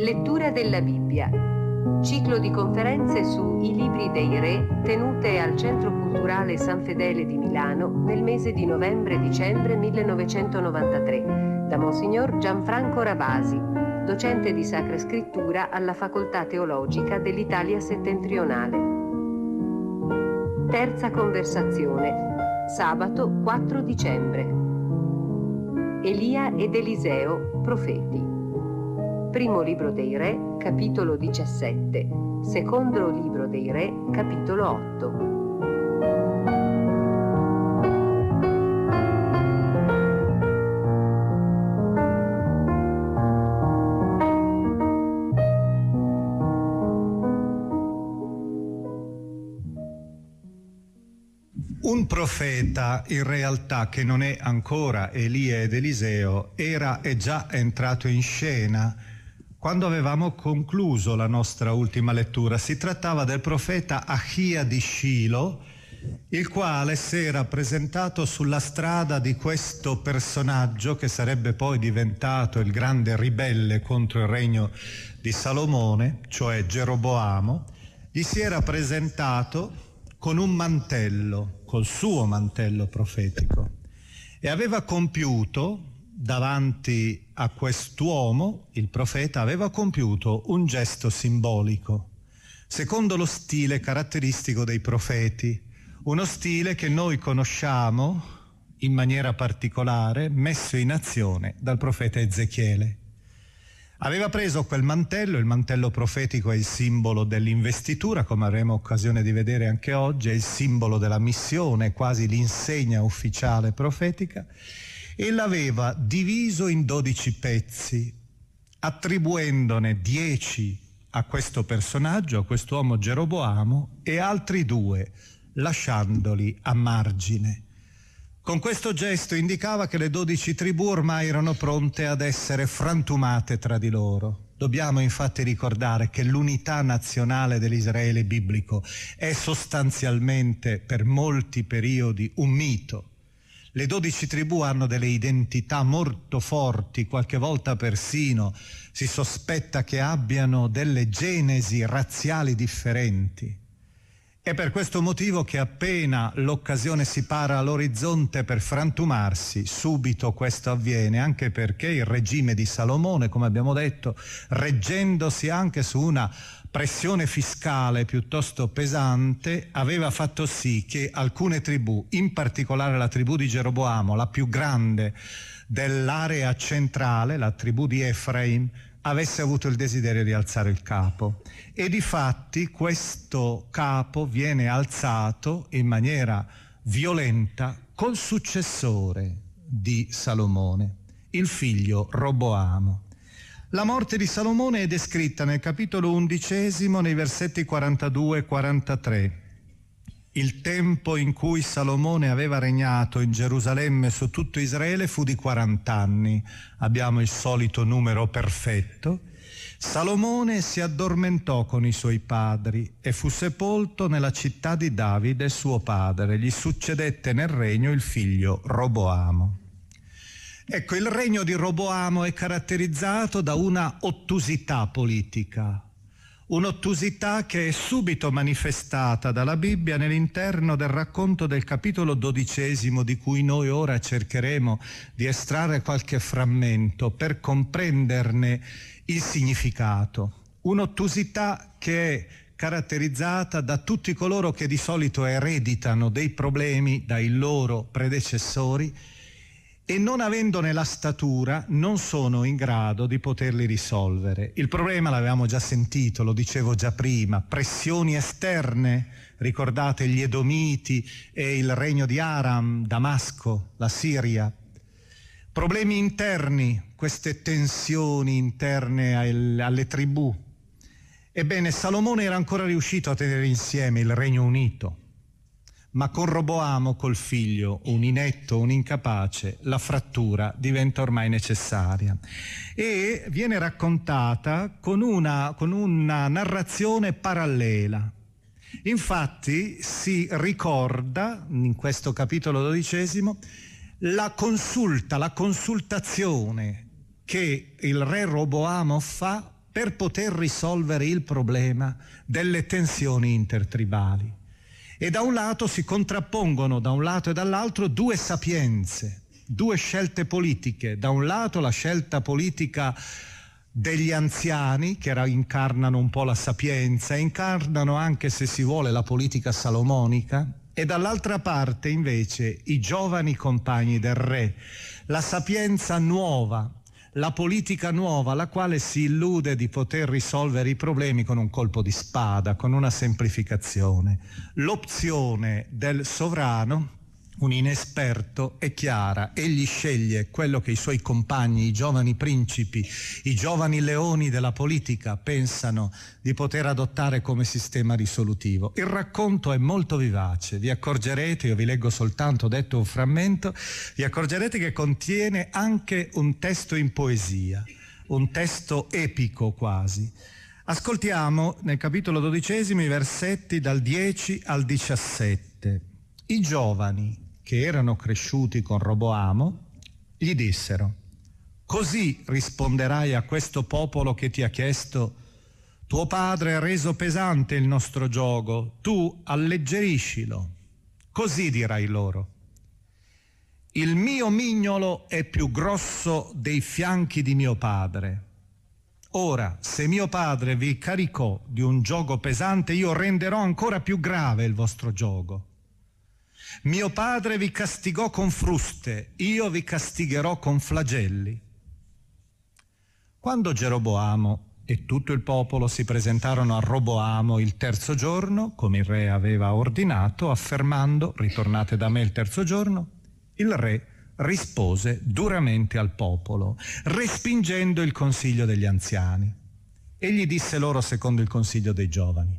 Lettura della Bibbia. Ciclo di conferenze su I libri dei re tenute al Centro Culturale San Fedele di Milano nel mese di novembre-dicembre 1993 da Monsignor Gianfranco Rabasi, docente di Sacra Scrittura alla Facoltà Teologica dell'Italia Settentrionale. Terza conversazione, sabato 4 dicembre. Elia ed Eliseo, profeti. Primo libro dei Re, capitolo 17. Secondo libro dei Re, capitolo 8. Un profeta in realtà che non è ancora Elia ed Eliseo era e già entrato in scena quando avevamo concluso la nostra ultima lettura. Si trattava del profeta Achia di Shilo, il quale si era presentato sulla strada di questo personaggio che sarebbe poi diventato il grande ribelle contro il regno di Salomone, cioè Geroboamo, gli si era presentato con un mantello, col suo mantello profetico, e aveva compiuto davanti a quest'uomo, il profeta, aveva compiuto un gesto simbolico, secondo lo stile caratteristico dei profeti, uno stile che noi conosciamo in maniera particolare, messo in azione dal profeta Ezechiele. Aveva preso quel mantello, il mantello profetico è il simbolo dell'investitura, come avremo occasione di vedere anche oggi, è il simbolo della missione, quasi l'insegna ufficiale profetica, e l'aveva diviso in dodici pezzi, attribuendone dieci a questo personaggio, a quest'uomo Geroboamo, e altri due lasciandoli a margine. Con questo gesto indicava che le dodici tribù ormai erano pronte ad essere frantumate tra di loro. Dobbiamo infatti ricordare che l'unità nazionale dell'Israele biblico è sostanzialmente per molti periodi un mito. Le dodici tribù hanno delle identità molto forti, qualche volta persino si sospetta che abbiano delle genesi razziali differenti. È per questo motivo che appena l'occasione si para all'orizzonte per frantumarsi, subito questo avviene, anche perché il regime di Salomone, come abbiamo detto, reggendosi anche su una pressione fiscale piuttosto pesante, aveva fatto sì che alcune tribù, in particolare la tribù di Geroboamo, la più grande dell'area centrale, la tribù di Efraim, avesse avuto il desiderio di alzare il capo. E di fatti questo capo viene alzato in maniera violenta col successore di Salomone, il figlio Roboamo. La morte di Salomone è descritta nel capitolo undicesimo nei versetti 42 e 43. Il tempo in cui Salomone aveva regnato in Gerusalemme su tutto Israele fu di 40 anni. Abbiamo il solito numero perfetto. Salomone si addormentò con i suoi padri e fu sepolto nella città di Davide, suo padre. Gli succedette nel regno il figlio Roboamo. Ecco, il regno di Roboamo è caratterizzato da una ottusità politica, un'ottusità che è subito manifestata dalla Bibbia nell'interno del racconto del capitolo dodicesimo di cui noi ora cercheremo di estrarre qualche frammento per comprenderne il significato. Un'ottusità che è caratterizzata da tutti coloro che di solito ereditano dei problemi dai loro predecessori e non avendone la statura non sono in grado di poterli risolvere. Il problema l'avevamo già sentito, lo dicevo già prima, pressioni esterne, ricordate gli Edomiti e il regno di Aram, Damasco, la Siria. Problemi interni, queste tensioni interne alle tribù. Ebbene, Salomone era ancora riuscito a tenere insieme il Regno Unito, ma con Roboamo, col figlio, un inetto, un incapace, la frattura diventa ormai necessaria e viene raccontata con una, con una narrazione parallela. Infatti si ricorda, in questo capitolo dodicesimo, la consulta, la consultazione che il re Roboamo fa per poter risolvere il problema delle tensioni intertribali e da un lato si contrappongono da un lato e dall'altro due sapienze, due scelte politiche. Da un lato la scelta politica degli anziani che incarnano un po' la sapienza, incarnano anche se si vuole la politica salomonica e dall'altra parte invece i giovani compagni del re, la sapienza nuova, la politica nuova, la quale si illude di poter risolvere i problemi con un colpo di spada, con una semplificazione. L'opzione del sovrano un inesperto è chiara, egli sceglie quello che i suoi compagni, i giovani principi, i giovani leoni della politica pensano di poter adottare come sistema risolutivo. Il racconto è molto vivace, vi accorgerete, io vi leggo soltanto detto un frammento, vi accorgerete che contiene anche un testo in poesia, un testo epico quasi. Ascoltiamo nel capitolo dodicesimo i versetti dal 10 al 17. I giovani che erano cresciuti con Roboamo, gli dissero, così risponderai a questo popolo che ti ha chiesto, tuo padre ha reso pesante il nostro gioco, tu alleggeriscilo. Così dirai loro. Il mio mignolo è più grosso dei fianchi di mio padre. Ora, se mio padre vi caricò di un gioco pesante, io renderò ancora più grave il vostro gioco. Mio padre vi castigò con fruste, io vi castigherò con flagelli. Quando Geroboamo e tutto il popolo si presentarono a Roboamo il terzo giorno, come il re aveva ordinato, affermando, ritornate da me il terzo giorno, il re rispose duramente al popolo, respingendo il consiglio degli anziani. Egli disse loro secondo il consiglio dei giovani,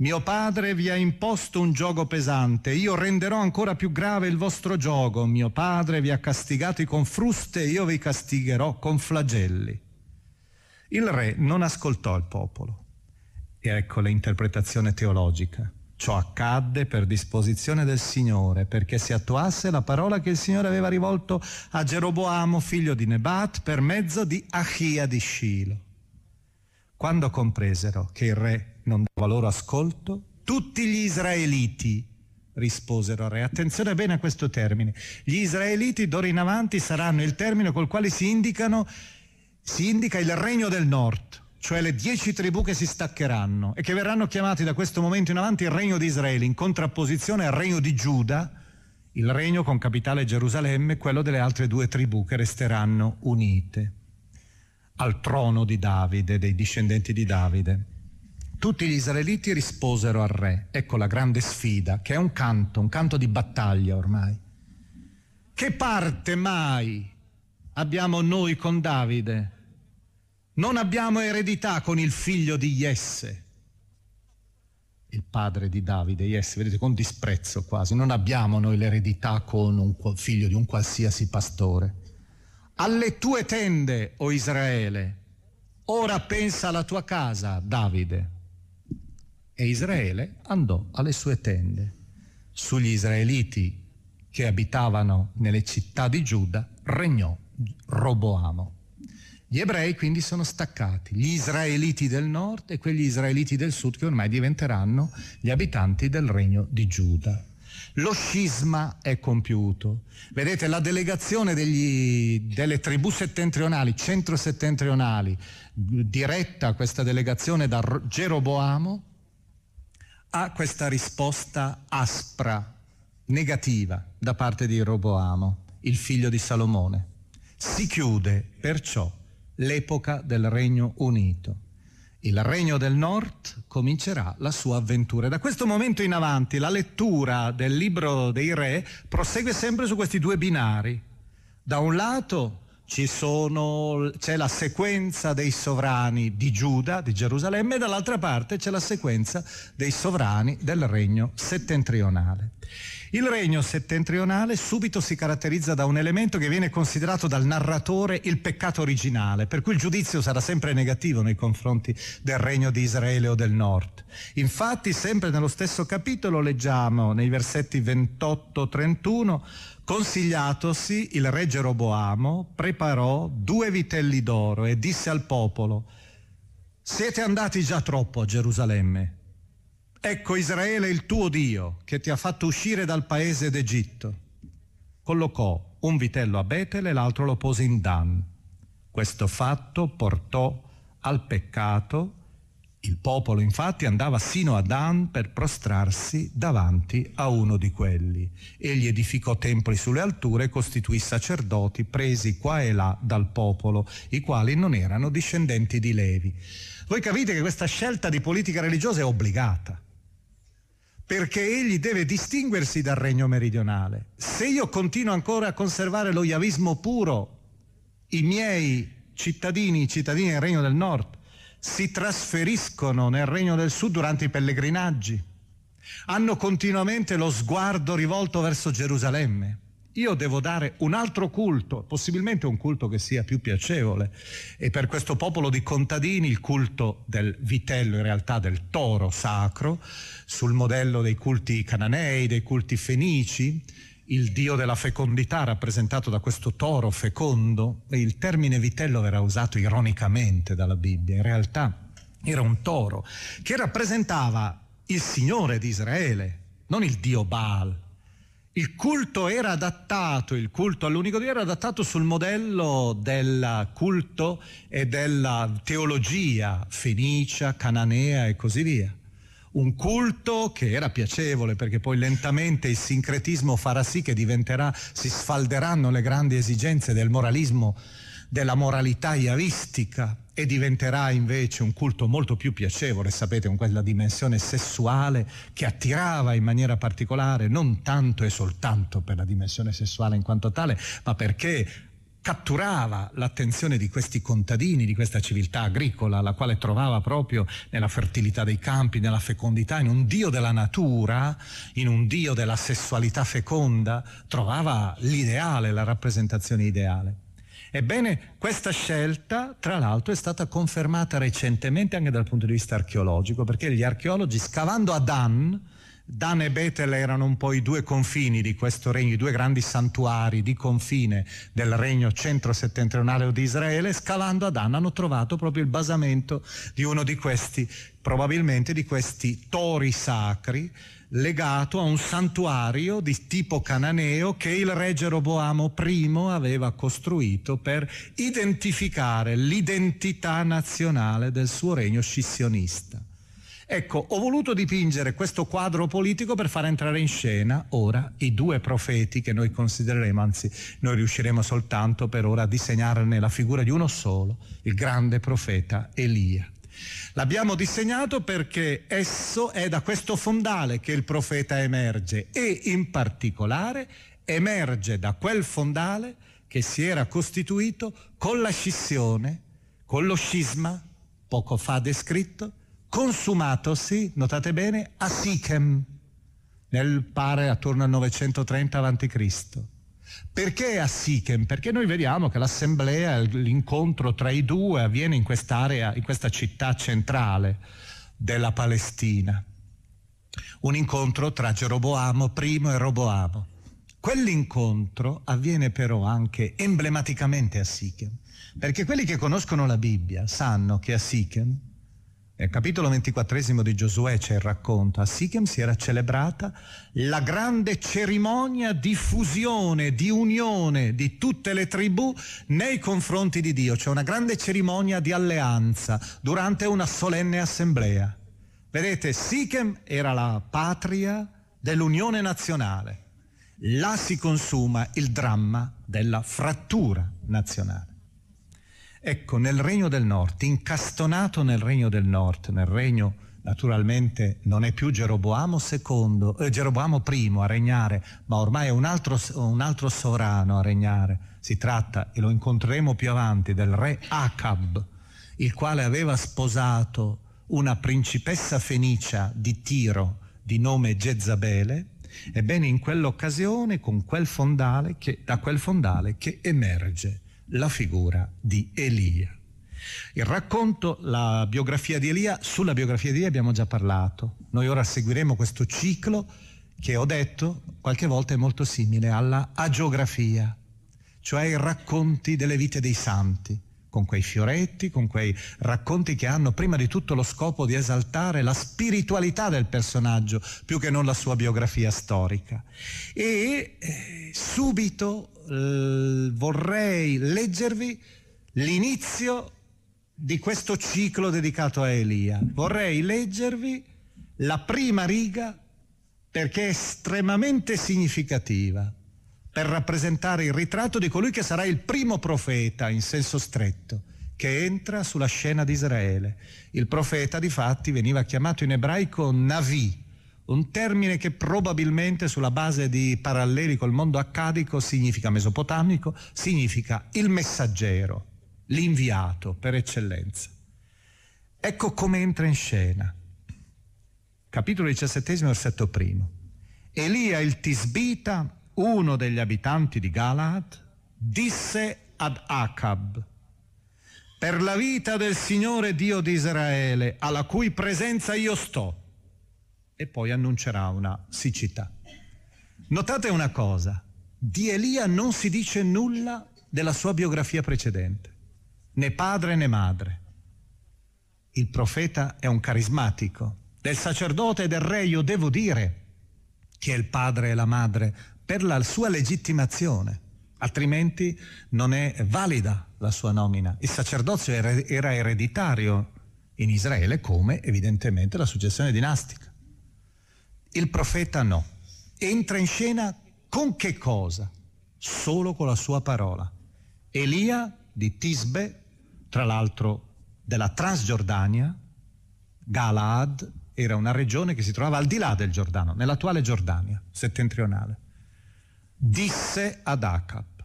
mio padre vi ha imposto un gioco pesante, io renderò ancora più grave il vostro gioco. Mio padre vi ha castigati con fruste, io vi castigherò con flagelli. Il re non ascoltò il popolo. E ecco l'interpretazione teologica. Ciò accadde per disposizione del Signore, perché si attuasse la parola che il Signore aveva rivolto a Geroboamo, figlio di Nebat, per mezzo di Achia di Scilo. Quando compresero che il re non dava loro ascolto? Tutti gli israeliti risposero al re. Attenzione bene a questo termine. Gli israeliti d'ora in avanti saranno il termine col quale si indicano, si indica il regno del nord, cioè le dieci tribù che si staccheranno e che verranno chiamati da questo momento in avanti il regno di Israele, in contrapposizione al regno di Giuda, il regno con capitale Gerusalemme, quello delle altre due tribù che resteranno unite al trono di Davide, dei discendenti di Davide. Tutti gli israeliti risposero al re. Ecco la grande sfida, che è un canto, un canto di battaglia ormai. Che parte mai abbiamo noi con Davide? Non abbiamo eredità con il figlio di Jesse. il padre di Davide, yes, vedete, con disprezzo quasi. Non abbiamo noi l'eredità con un figlio di un qualsiasi pastore. Alle tue tende, o oh Israele, ora pensa alla tua casa, Davide. E Israele andò alle sue tende. Sugli israeliti che abitavano nelle città di Giuda regnò Roboamo. Gli ebrei quindi sono staccati, gli israeliti del nord e quegli israeliti del sud che ormai diventeranno gli abitanti del regno di Giuda. Lo scisma è compiuto. Vedete, la delegazione degli, delle tribù settentrionali, centro-settentrionali, diretta questa delegazione da Geroboamo, ha questa risposta aspra, negativa da parte di Roboamo, il figlio di Salomone. Si chiude perciò l'epoca del Regno Unito. Il Regno del Nord comincerà la sua avventura. Da questo momento in avanti la lettura del libro dei re prosegue sempre su questi due binari. Da un lato sono, c'è la sequenza dei sovrani di Giuda, di Gerusalemme, e dall'altra parte c'è la sequenza dei sovrani del regno settentrionale. Il regno settentrionale subito si caratterizza da un elemento che viene considerato dal narratore il peccato originale, per cui il giudizio sarà sempre negativo nei confronti del regno di Israele o del nord. Infatti, sempre nello stesso capitolo leggiamo nei versetti 28-31 Consigliatosi, il re Geroboamo preparò due vitelli d'oro e disse al popolo, siete andati già troppo a Gerusalemme. Ecco Israele il tuo Dio che ti ha fatto uscire dal paese d'Egitto. Collocò un vitello a Betel e l'altro lo pose in Dan. Questo fatto portò al peccato il popolo infatti andava sino a Dan per prostrarsi davanti a uno di quelli. Egli edificò templi sulle alture e costituì sacerdoti presi qua e là dal popolo, i quali non erano discendenti di Levi. Voi capite che questa scelta di politica religiosa è obbligata, perché egli deve distinguersi dal regno meridionale. Se io continuo ancora a conservare lo yavismo puro, i miei cittadini, i cittadini del regno del nord, si trasferiscono nel regno del sud durante i pellegrinaggi, hanno continuamente lo sguardo rivolto verso Gerusalemme. Io devo dare un altro culto, possibilmente un culto che sia più piacevole. E per questo popolo di contadini il culto del vitello, in realtà del toro sacro, sul modello dei culti cananei, dei culti fenici, il dio della fecondità rappresentato da questo toro fecondo, e il termine vitello verrà usato ironicamente dalla Bibbia, in realtà era un toro che rappresentava il Signore di Israele, non il dio Baal. Il culto era adattato, il culto all'unico Dio era adattato sul modello del culto e della teologia fenicia, cananea e così via. Un culto che era piacevole perché poi lentamente il sincretismo farà sì che si sfalderanno le grandi esigenze del moralismo, della moralità iavistica e diventerà invece un culto molto più piacevole, sapete, con quella dimensione sessuale che attirava in maniera particolare, non tanto e soltanto per la dimensione sessuale in quanto tale, ma perché catturava l'attenzione di questi contadini, di questa civiltà agricola, la quale trovava proprio nella fertilità dei campi, nella fecondità, in un dio della natura, in un dio della sessualità feconda, trovava l'ideale, la rappresentazione ideale. Ebbene, questa scelta, tra l'altro, è stata confermata recentemente anche dal punto di vista archeologico, perché gli archeologi, scavando a Dan, Dan e Betel erano un po' i due confini di questo regno, i due grandi santuari di confine del regno centro-settentrionale di Israele. Scavando a Dan hanno trovato proprio il basamento di uno di questi, probabilmente di questi tori sacri, legato a un santuario di tipo cananeo che il re Geroboamo I aveva costruito per identificare l'identità nazionale del suo regno scissionista. Ecco, ho voluto dipingere questo quadro politico per far entrare in scena ora i due profeti che noi considereremo, anzi noi riusciremo soltanto per ora a disegnarne la figura di uno solo, il grande profeta Elia. L'abbiamo disegnato perché esso è da questo fondale che il profeta emerge e in particolare emerge da quel fondale che si era costituito con la scissione, con lo scisma, poco fa descritto, consumatosi, notate bene, a Sichem, nel pare attorno al 930 a.C. Perché a Sichem? Perché noi vediamo che l'assemblea, l'incontro tra i due avviene in quest'area, in questa città centrale della Palestina. Un incontro tra Geroboamo I e Roboamo. Quell'incontro avviene però anche emblematicamente a Sichem, perché quelli che conoscono la Bibbia sanno che a Sichem nel capitolo 24 di Giosuè c'è il racconto, a Sichem si era celebrata la grande cerimonia di fusione, di unione di tutte le tribù nei confronti di Dio, cioè una grande cerimonia di alleanza durante una solenne assemblea. Vedete, Sichem era la patria dell'unione nazionale, là si consuma il dramma della frattura nazionale. Ecco, nel Regno del Nord, incastonato nel Regno del Nord, nel Regno naturalmente non è più Geroboamo, II, eh, Geroboamo I a regnare, ma ormai è un altro, un altro sovrano a regnare. Si tratta, e lo incontreremo più avanti, del re Acab, il quale aveva sposato una principessa fenicia di Tiro di nome Jezabele. Ebbene, in quell'occasione, con quel fondale che, da quel fondale che emerge la figura di Elia. Il racconto, la biografia di Elia, sulla biografia di Elia abbiamo già parlato. Noi ora seguiremo questo ciclo che ho detto qualche volta è molto simile alla agiografia, cioè i racconti delle vite dei santi, con quei fioretti, con quei racconti che hanno prima di tutto lo scopo di esaltare la spiritualità del personaggio più che non la sua biografia storica. E eh, subito eh, vorrei leggervi l'inizio di questo ciclo dedicato a Elia. Vorrei leggervi la prima riga perché è estremamente significativa per rappresentare il ritratto di colui che sarà il primo profeta in senso stretto che entra sulla scena di Israele. Il profeta, di fatti, veniva chiamato in ebraico Navi, un termine che probabilmente sulla base di paralleli col mondo accadico significa mesopotamico, significa il messaggero, l'inviato per eccellenza. Ecco come entra in scena. Capitolo 17, versetto primo. Elia il Tisbita, uno degli abitanti di Galaad, disse ad Acab, per la vita del Signore Dio di Israele, alla cui presenza io sto, e poi annuncerà una siccità. Notate una cosa, di Elia non si dice nulla della sua biografia precedente, né padre né madre. Il profeta è un carismatico, del sacerdote e del re io devo dire che è il padre e la madre per la sua legittimazione, altrimenti non è valida la sua nomina. Il sacerdozio era ereditario in Israele come evidentemente la successione dinastica. Il profeta no. Entra in scena con che cosa? Solo con la sua parola. Elia di Tisbe, tra l'altro della Transgiordania, Galaad era una regione che si trovava al di là del Giordano, nell'attuale Giordania settentrionale. Disse ad Acab,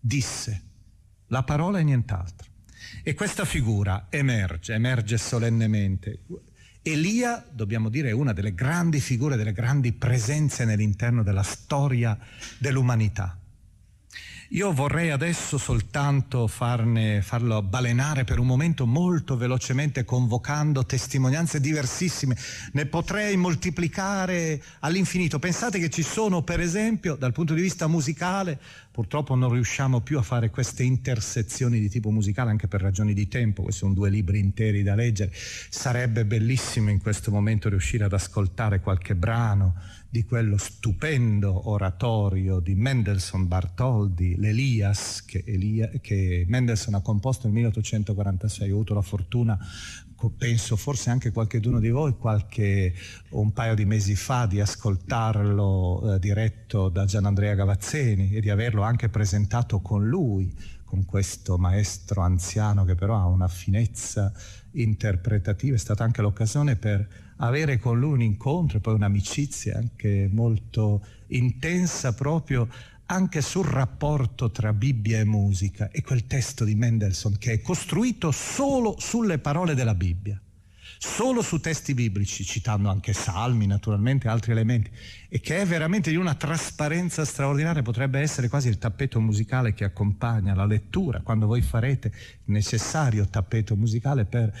disse, la parola è nient'altro. E questa figura emerge, emerge solennemente. Elia, dobbiamo dire, è una delle grandi figure, delle grandi presenze nell'interno della storia dell'umanità. Io vorrei adesso soltanto farne, farlo balenare per un momento molto velocemente convocando testimonianze diversissime, ne potrei moltiplicare all'infinito. Pensate che ci sono per esempio dal punto di vista musicale, purtroppo non riusciamo più a fare queste intersezioni di tipo musicale anche per ragioni di tempo, questi sono due libri interi da leggere, sarebbe bellissimo in questo momento riuscire ad ascoltare qualche brano di quello stupendo oratorio di Mendelssohn Bartholdi, l'Elias, che, Elia, che Mendelssohn ha composto nel 1846. Ho avuto la fortuna, penso forse anche qualcheduno di voi, qualche, un paio di mesi fa, di ascoltarlo eh, diretto da Gianandrea Gavazzeni e di averlo anche presentato con lui, con questo maestro anziano che però ha una finezza interpretativa. È stata anche l'occasione per avere con lui un incontro e poi un'amicizia anche molto intensa proprio anche sul rapporto tra Bibbia e musica e quel testo di Mendelssohn che è costruito solo sulle parole della Bibbia. solo su testi biblici, citando anche salmi, naturalmente altri elementi, e che è veramente di una trasparenza straordinaria, potrebbe essere quasi il tappeto musicale che accompagna la lettura, quando voi farete il necessario tappeto musicale per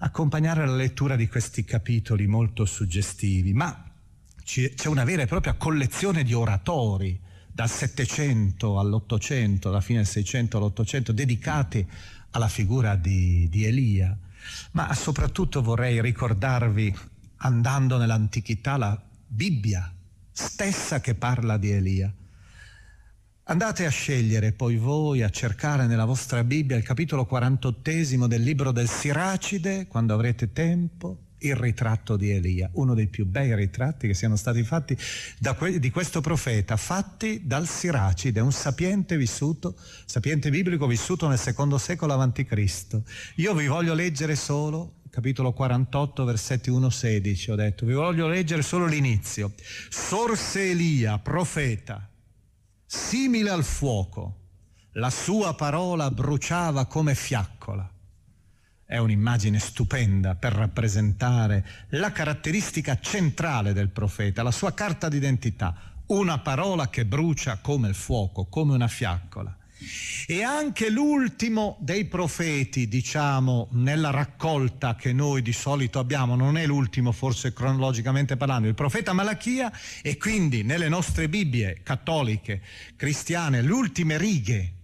accompagnare la lettura di questi capitoli molto suggestivi. Ma c'è una vera e propria collezione di oratori dal Settecento all'Ottocento, alla fine del Seicento all'Ottocento, dedicati alla figura di, di Elia ma soprattutto vorrei ricordarvi, andando nell'antichità, la Bibbia stessa che parla di Elia. Andate a scegliere poi voi, a cercare nella vostra Bibbia il capitolo 48 del libro del Siracide, quando avrete tempo, il ritratto di Elia, uno dei più bei ritratti che siano stati fatti que- di questo profeta, fatti dal Siracide, un sapiente vissuto, sapiente biblico vissuto nel secondo secolo a.C. Io vi voglio leggere solo capitolo 48, versetti 1-16, ho detto, vi voglio leggere solo l'inizio. Sorse Elia, profeta, simile al fuoco, la sua parola bruciava come fiaccola è un'immagine stupenda per rappresentare la caratteristica centrale del profeta, la sua carta d'identità, una parola che brucia come il fuoco, come una fiaccola. E anche l'ultimo dei profeti, diciamo, nella raccolta che noi di solito abbiamo, non è l'ultimo forse cronologicamente parlando, il profeta Malachia e quindi nelle nostre Bibbie cattoliche, cristiane, le ultime righe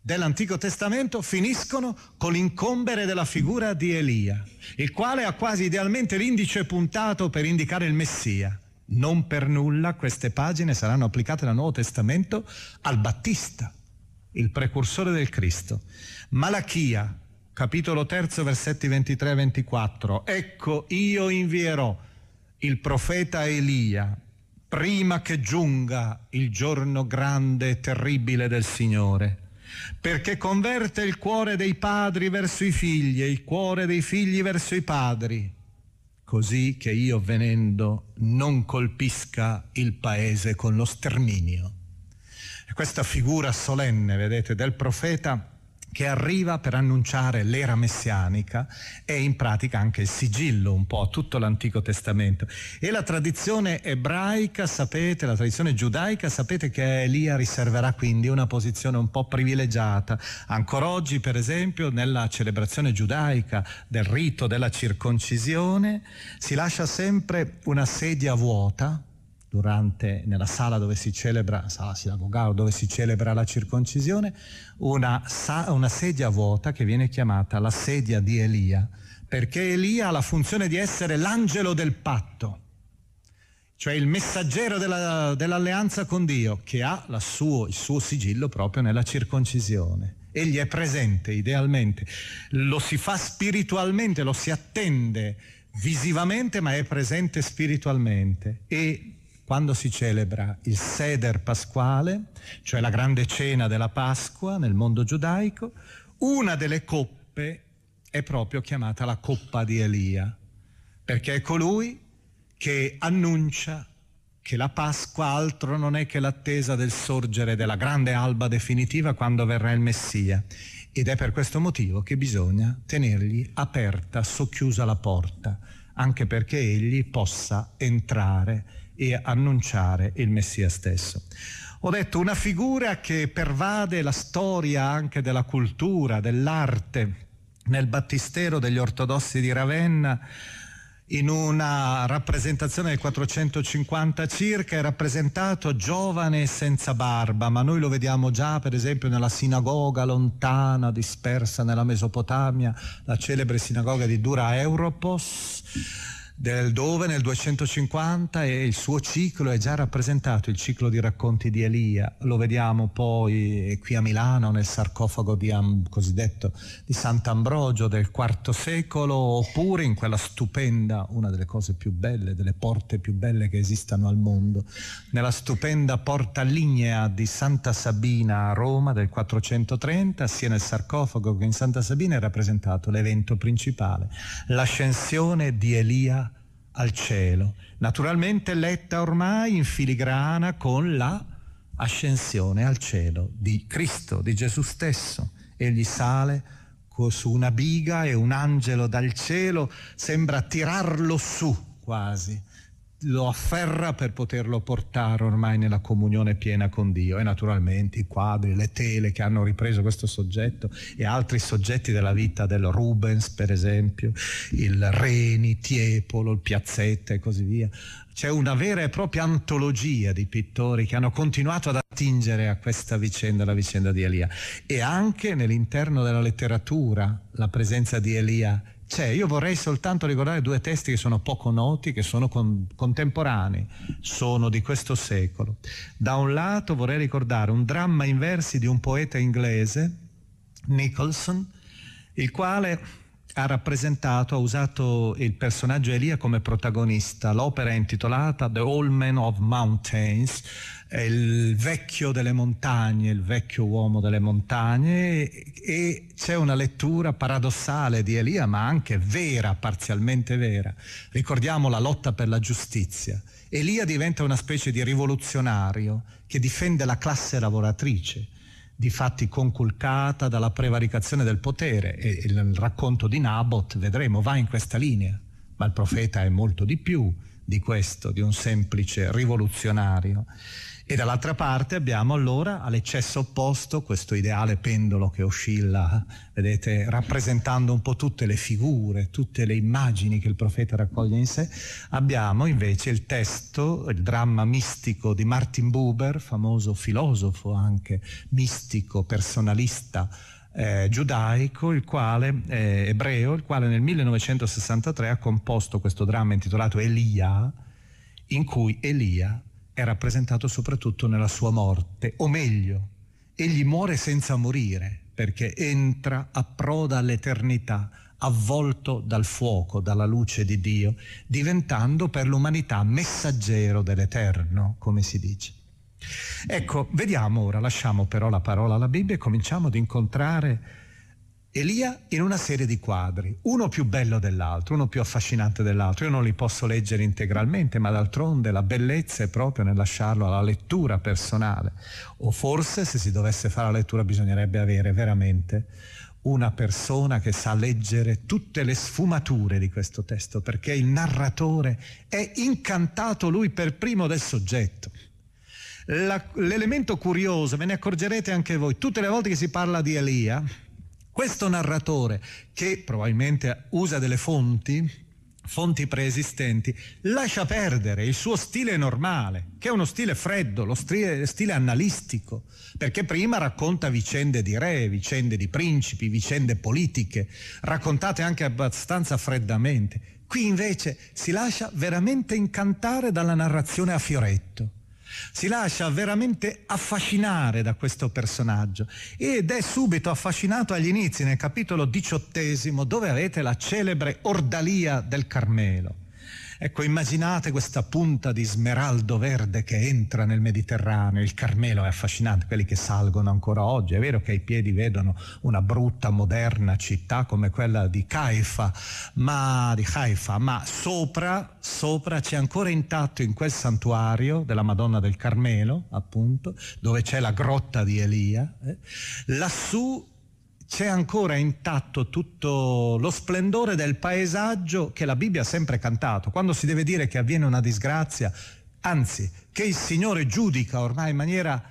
dell'Antico Testamento finiscono con l'incombere della figura di Elia, il quale ha quasi idealmente l'indice puntato per indicare il Messia. Non per nulla queste pagine saranno applicate nel Nuovo Testamento al Battista, il precursore del Cristo. Malachia, capitolo 3, versetti 23 e 24. Ecco, io invierò il profeta Elia prima che giunga il giorno grande e terribile del Signore perché converte il cuore dei padri verso i figli e il cuore dei figli verso i padri, così che io venendo non colpisca il paese con lo sterminio. Questa figura solenne, vedete, del profeta che arriva per annunciare l'era messianica e in pratica anche il sigillo un po' a tutto l'Antico Testamento. E la tradizione ebraica, sapete, la tradizione giudaica, sapete che Elia riserverà quindi una posizione un po' privilegiata. Ancora oggi, per esempio, nella celebrazione giudaica del rito della circoncisione, si lascia sempre una sedia vuota durante, nella sala dove si celebra, sala sinagogale dove si celebra la circoncisione, una, una sedia vuota che viene chiamata la sedia di Elia, perché Elia ha la funzione di essere l'angelo del patto, cioè il messaggero della, dell'alleanza con Dio, che ha suo, il suo sigillo proprio nella circoncisione. Egli è presente idealmente, lo si fa spiritualmente, lo si attende visivamente, ma è presente spiritualmente. E quando si celebra il Seder pasquale, cioè la grande cena della Pasqua nel mondo giudaico, una delle coppe è proprio chiamata la coppa di Elia, perché è colui che annuncia che la Pasqua altro non è che l'attesa del sorgere della grande alba definitiva quando verrà il Messia. Ed è per questo motivo che bisogna tenergli aperta, socchiusa la porta, anche perché egli possa entrare e annunciare il Messia stesso. Ho detto una figura che pervade la storia anche della cultura, dell'arte. Nel battistero degli ortodossi di Ravenna, in una rappresentazione del 450 circa, è rappresentato giovane senza barba, ma noi lo vediamo già per esempio nella sinagoga lontana, dispersa nella Mesopotamia, la celebre sinagoga di Dura Europos del dove nel 250 e il suo ciclo è già rappresentato, il ciclo di racconti di Elia, lo vediamo poi qui a Milano nel sarcofago di, cosiddetto di Sant'Ambrogio del IV secolo oppure in quella stupenda, una delle cose più belle, delle porte più belle che esistano al mondo, nella stupenda porta lignea di Santa Sabina a Roma del 430, sia nel sarcofago che in Santa Sabina è rappresentato l'evento principale, l'ascensione di Elia al cielo, naturalmente letta ormai in filigrana con la ascensione al cielo di Cristo, di Gesù stesso. Egli sale su una biga e un angelo dal cielo sembra tirarlo su quasi lo afferra per poterlo portare ormai nella comunione piena con Dio e naturalmente i quadri, le tele che hanno ripreso questo soggetto e altri soggetti della vita del Rubens per esempio, il Reni, Tiepolo, il Piazzetta e così via. C'è una vera e propria antologia di pittori che hanno continuato ad attingere a questa vicenda, la vicenda di Elia e anche nell'interno della letteratura la presenza di Elia c'è. Io vorrei soltanto ricordare due testi che sono poco noti, che sono con, contemporanei, sono di questo secolo. Da un lato vorrei ricordare un dramma in versi di un poeta inglese, Nicholson, il quale ha rappresentato, ha usato il personaggio Elia come protagonista. L'opera è intitolata The Old Man of Mountains, il vecchio delle montagne, il vecchio uomo delle montagne e c'è una lettura paradossale di Elia ma anche vera, parzialmente vera. Ricordiamo la lotta per la giustizia. Elia diventa una specie di rivoluzionario che difende la classe lavoratrice, di fatti conculcata dalla prevaricazione del potere e il racconto di Nabot, vedremo, va in questa linea, ma il profeta è molto di più di questo, di un semplice rivoluzionario. E dall'altra parte abbiamo allora all'eccesso opposto questo ideale pendolo che oscilla, vedete, rappresentando un po' tutte le figure, tutte le immagini che il profeta raccoglie in sé. Abbiamo invece il testo, il dramma mistico di Martin Buber, famoso filosofo anche, mistico, personalista, eh, giudaico, il quale, eh, ebreo, il quale nel 1963 ha composto questo dramma intitolato Elia, in cui Elia è rappresentato soprattutto nella sua morte, o meglio, egli muore senza morire, perché entra, approda all'eternità, avvolto dal fuoco, dalla luce di Dio, diventando per l'umanità messaggero dell'Eterno, come si dice. Ecco, vediamo ora, lasciamo però la parola alla Bibbia e cominciamo ad incontrare Elia in una serie di quadri, uno più bello dell'altro, uno più affascinante dell'altro. Io non li posso leggere integralmente, ma d'altronde la bellezza è proprio nel lasciarlo alla lettura personale. O forse se si dovesse fare la lettura bisognerebbe avere veramente una persona che sa leggere tutte le sfumature di questo testo, perché il narratore è incantato lui per primo del soggetto. La, l'elemento curioso, ve ne accorgerete anche voi, tutte le volte che si parla di Elia, questo narratore, che probabilmente usa delle fonti, fonti preesistenti, lascia perdere il suo stile normale, che è uno stile freddo, lo stile, stile analistico, perché prima racconta vicende di re, vicende di principi, vicende politiche, raccontate anche abbastanza freddamente. Qui invece si lascia veramente incantare dalla narrazione a fioretto si lascia veramente affascinare da questo personaggio ed è subito affascinato agli inizi, nel capitolo diciottesimo, dove avete la celebre ordalia del Carmelo. Ecco, immaginate questa punta di smeraldo verde che entra nel Mediterraneo, il Carmelo è affascinante, quelli che salgono ancora oggi, è vero che ai piedi vedono una brutta, moderna città come quella di Haifa, ma, di Haifa, ma sopra, sopra c'è ancora intatto in quel santuario della Madonna del Carmelo, appunto, dove c'è la grotta di Elia, eh, lassù c'è ancora intatto tutto lo splendore del paesaggio che la Bibbia ha sempre cantato. Quando si deve dire che avviene una disgrazia, anzi, che il Signore giudica ormai in maniera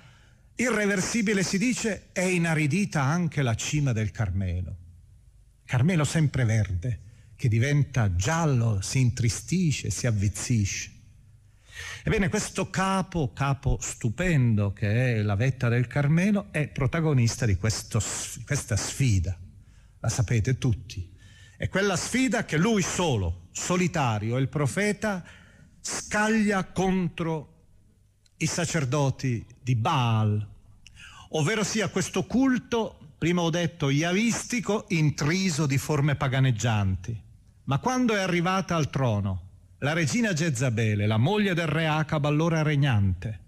irreversibile, si dice, è inaridita anche la cima del Carmelo. Carmelo sempre verde, che diventa giallo, si intristisce, si avvizzisce. Ebbene, questo capo, capo stupendo che è la vetta del Carmelo, è protagonista di questo, questa sfida. La sapete tutti. È quella sfida che lui solo, solitario, il profeta, scaglia contro i sacerdoti di Baal, ovvero sia questo culto, prima ho detto, iavistico, intriso di forme paganeggianti. Ma quando è arrivata al trono, la regina Jezabele, la moglie del re Acab allora regnante,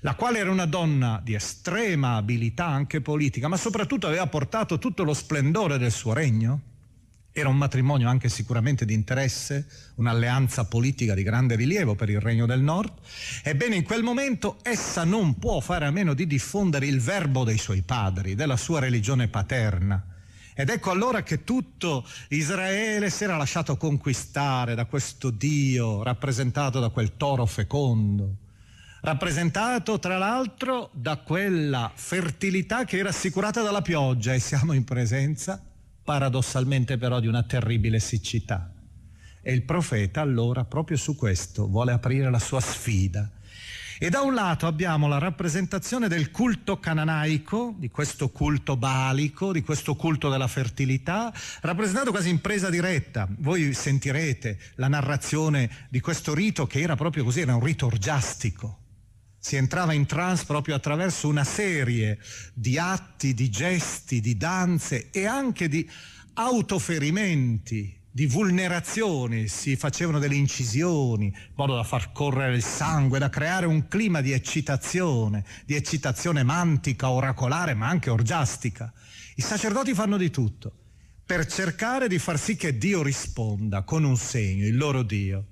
la quale era una donna di estrema abilità anche politica, ma soprattutto aveva portato tutto lo splendore del suo regno. Era un matrimonio anche sicuramente di interesse, un'alleanza politica di grande rilievo per il regno del nord. Ebbene, in quel momento essa non può fare a meno di diffondere il verbo dei suoi padri, della sua religione paterna, Ed ecco allora che tutto Israele si era lasciato conquistare da questo Dio rappresentato da quel toro fecondo, rappresentato tra l'altro da quella fertilità che era assicurata dalla pioggia e siamo in presenza paradossalmente però di una terribile siccità. E il profeta allora proprio su questo vuole aprire la sua sfida e da un lato abbiamo la rappresentazione del culto cananaico, di questo culto balico, di questo culto della fertilità, rappresentato quasi in presa diretta. Voi sentirete la narrazione di questo rito che era proprio così, era un rito orgiastico. Si entrava in trance proprio attraverso una serie di atti, di gesti, di danze e anche di autoferimenti, di vulnerazioni, si facevano delle incisioni, in modo da far correre il sangue, da creare un clima di eccitazione, di eccitazione mantica, oracolare, ma anche orgiastica. I sacerdoti fanno di tutto per cercare di far sì che Dio risponda con un segno, il loro Dio.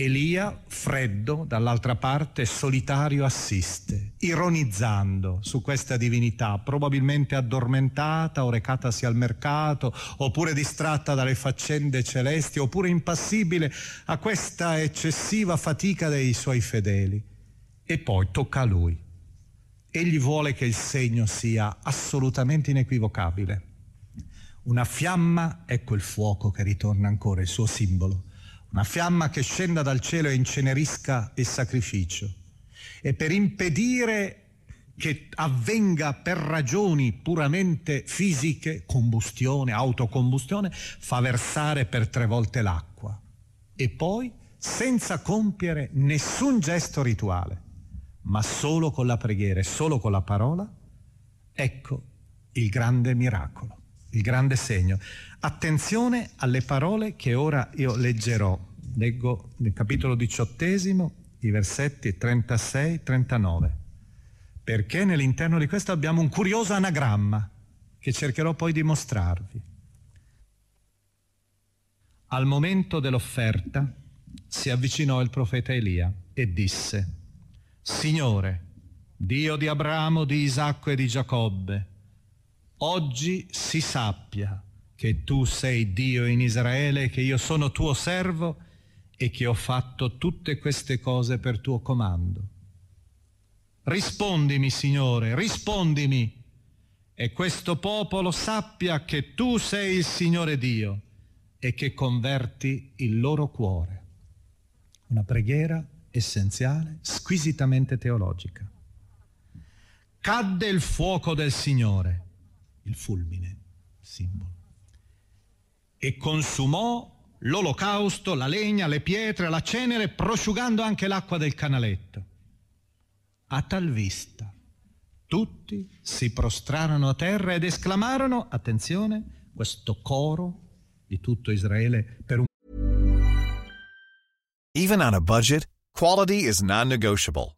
Elia, freddo, dall'altra parte, solitario, assiste, ironizzando su questa divinità, probabilmente addormentata o recatasi al mercato, oppure distratta dalle faccende celesti, oppure impassibile a questa eccessiva fatica dei suoi fedeli. E poi tocca a lui. Egli vuole che il segno sia assolutamente inequivocabile. Una fiamma, ecco il fuoco che ritorna ancora, il suo simbolo una fiamma che scenda dal cielo e incenerisca il sacrificio. E per impedire che avvenga per ragioni puramente fisiche, combustione, autocombustione, fa versare per tre volte l'acqua. E poi, senza compiere nessun gesto rituale, ma solo con la preghiera e solo con la parola, ecco il grande miracolo, il grande segno. Attenzione alle parole che ora io leggerò. Leggo nel capitolo diciottesimo i versetti 36-39, perché nell'interno di questo abbiamo un curioso anagramma che cercherò poi di mostrarvi. Al momento dell'offerta si avvicinò il profeta Elia e disse, Signore, Dio di Abramo, di Isacco e di Giacobbe, oggi si sappia che tu sei Dio in Israele, che io sono tuo servo e che ho fatto tutte queste cose per tuo comando. Rispondimi, Signore, rispondimi, e questo popolo sappia che tu sei il Signore Dio e che converti il loro cuore. Una preghiera essenziale, squisitamente teologica. Cadde il fuoco del Signore, il fulmine, simbolo e consumò l'olocausto, la legna, le pietre, la cenere, prosciugando anche l'acqua del canaletto. A tal vista tutti si prostrarono a terra ed esclamarono, attenzione, questo coro di tutto Israele per un Even on a budget, quality is non-negotiable.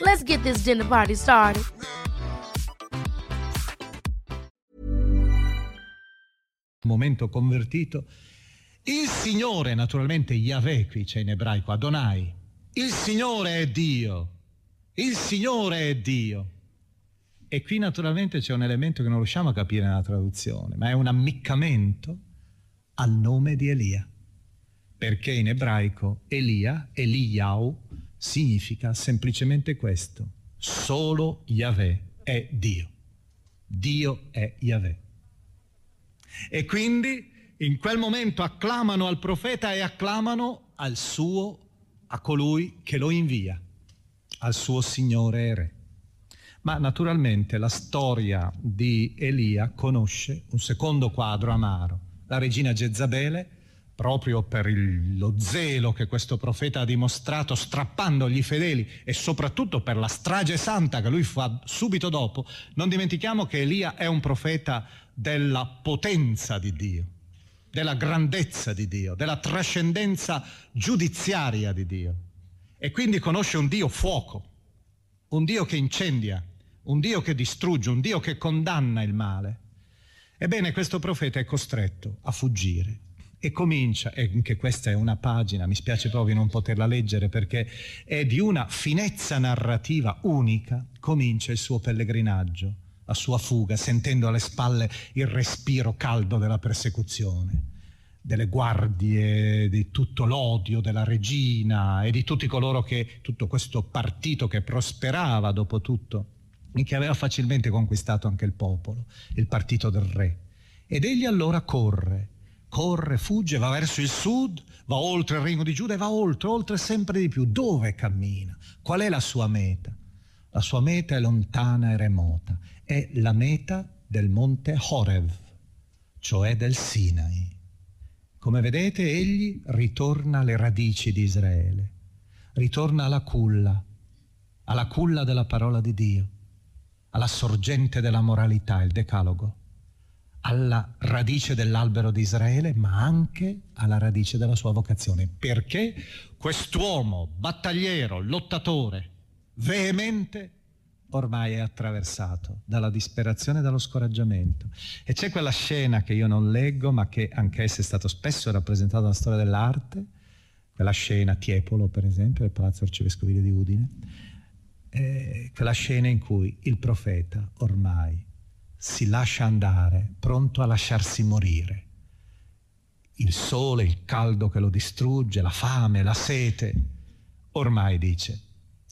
Let's get this dinner party started. Momento convertito. Il Signore, naturalmente Yahweh qui c'è in ebraico, Adonai. Il Signore è Dio. Il Signore è Dio. E qui naturalmente c'è un elemento che non riusciamo a capire nella traduzione, ma è un ammiccamento al nome di Elia. Perché in ebraico Elia, Eliyahu, significa semplicemente questo. Solo Yahweh è Dio. Dio è Yahweh. E quindi in quel momento acclamano al profeta e acclamano al suo a colui che lo invia, al suo Signore e Re. Ma naturalmente la storia di Elia conosce un secondo quadro amaro. La regina Jezabele proprio per il, lo zelo che questo profeta ha dimostrato strappandogli i fedeli e soprattutto per la strage santa che lui fa subito dopo, non dimentichiamo che Elia è un profeta della potenza di Dio, della grandezza di Dio, della trascendenza giudiziaria di Dio. E quindi conosce un Dio fuoco, un Dio che incendia, un Dio che distrugge, un Dio che condanna il male. Ebbene, questo profeta è costretto a fuggire e comincia, e anche questa è una pagina, mi spiace proprio non poterla leggere perché è di una finezza narrativa unica, comincia il suo pellegrinaggio, la sua fuga, sentendo alle spalle il respiro caldo della persecuzione, delle guardie, di tutto l'odio della regina e di tutti coloro che, tutto questo partito che prosperava dopo tutto e che aveva facilmente conquistato anche il popolo, il partito del re. Ed egli allora corre corre, fugge, va verso il sud, va oltre il regno di Giuda e va oltre, oltre sempre di più. Dove cammina? Qual è la sua meta? La sua meta è lontana e remota, è la meta del monte Horev, cioè del Sinai. Come vedete, egli ritorna alle radici di Israele, ritorna alla culla, alla culla della parola di Dio, alla sorgente della moralità, il decalogo alla radice dell'albero di Israele, ma anche alla radice della sua vocazione. Perché quest'uomo battagliero, lottatore, veemente, ormai è attraversato dalla disperazione e dallo scoraggiamento. E c'è quella scena che io non leggo, ma che anch'essa è stata spesso rappresentata nella storia dell'arte, quella scena Tiepolo, per esempio, del Palazzo Arcivescovile di Udine, eh, quella scena in cui il profeta ormai si lascia andare, pronto a lasciarsi morire. Il sole, il caldo che lo distrugge, la fame, la sete. Ormai dice,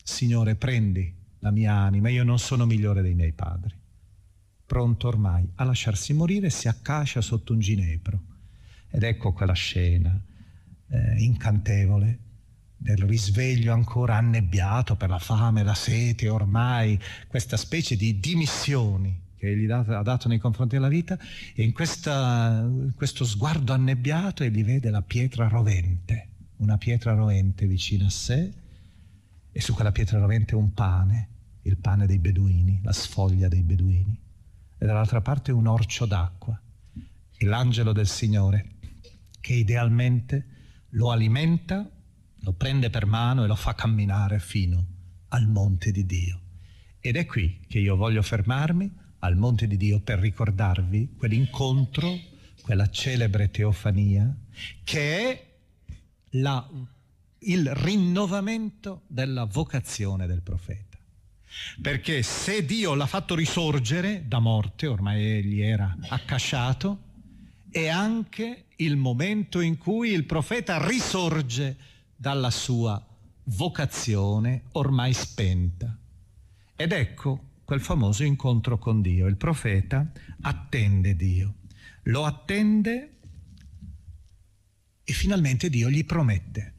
Signore, prendi la mia anima, io non sono migliore dei miei padri. Pronto ormai a lasciarsi morire, si accascia sotto un ginepro. Ed ecco quella scena eh, incantevole del risveglio ancora annebbiato per la fame, la sete, ormai questa specie di dimissioni che egli ha dato nei confronti della vita e in, questa, questo sguardo annebbiato egli vede la pietra rovente, una pietra rovente vicino a sé e su quella pietra rovente un pane, il pane dei beduini, la sfoglia dei beduini e dall'altra parte un orcio d'acqua e l'angelo del Signore che idealmente lo alimenta, lo prende per mano e lo fa camminare fino al monte di Dio. Ed è qui che io voglio fermarmi al monte di Dio per ricordarvi quell'incontro, quella celebre teofania, che è la, il rinnovamento della vocazione del profeta. Perché se Dio l'ha fatto risorgere da morte, ormai egli era accasciato, è anche il momento in cui il profeta risorge dalla sua vocazione ormai spenta. Ed ecco quel famoso incontro con Dio. Il profeta attende Dio, lo attende e finalmente Dio gli promette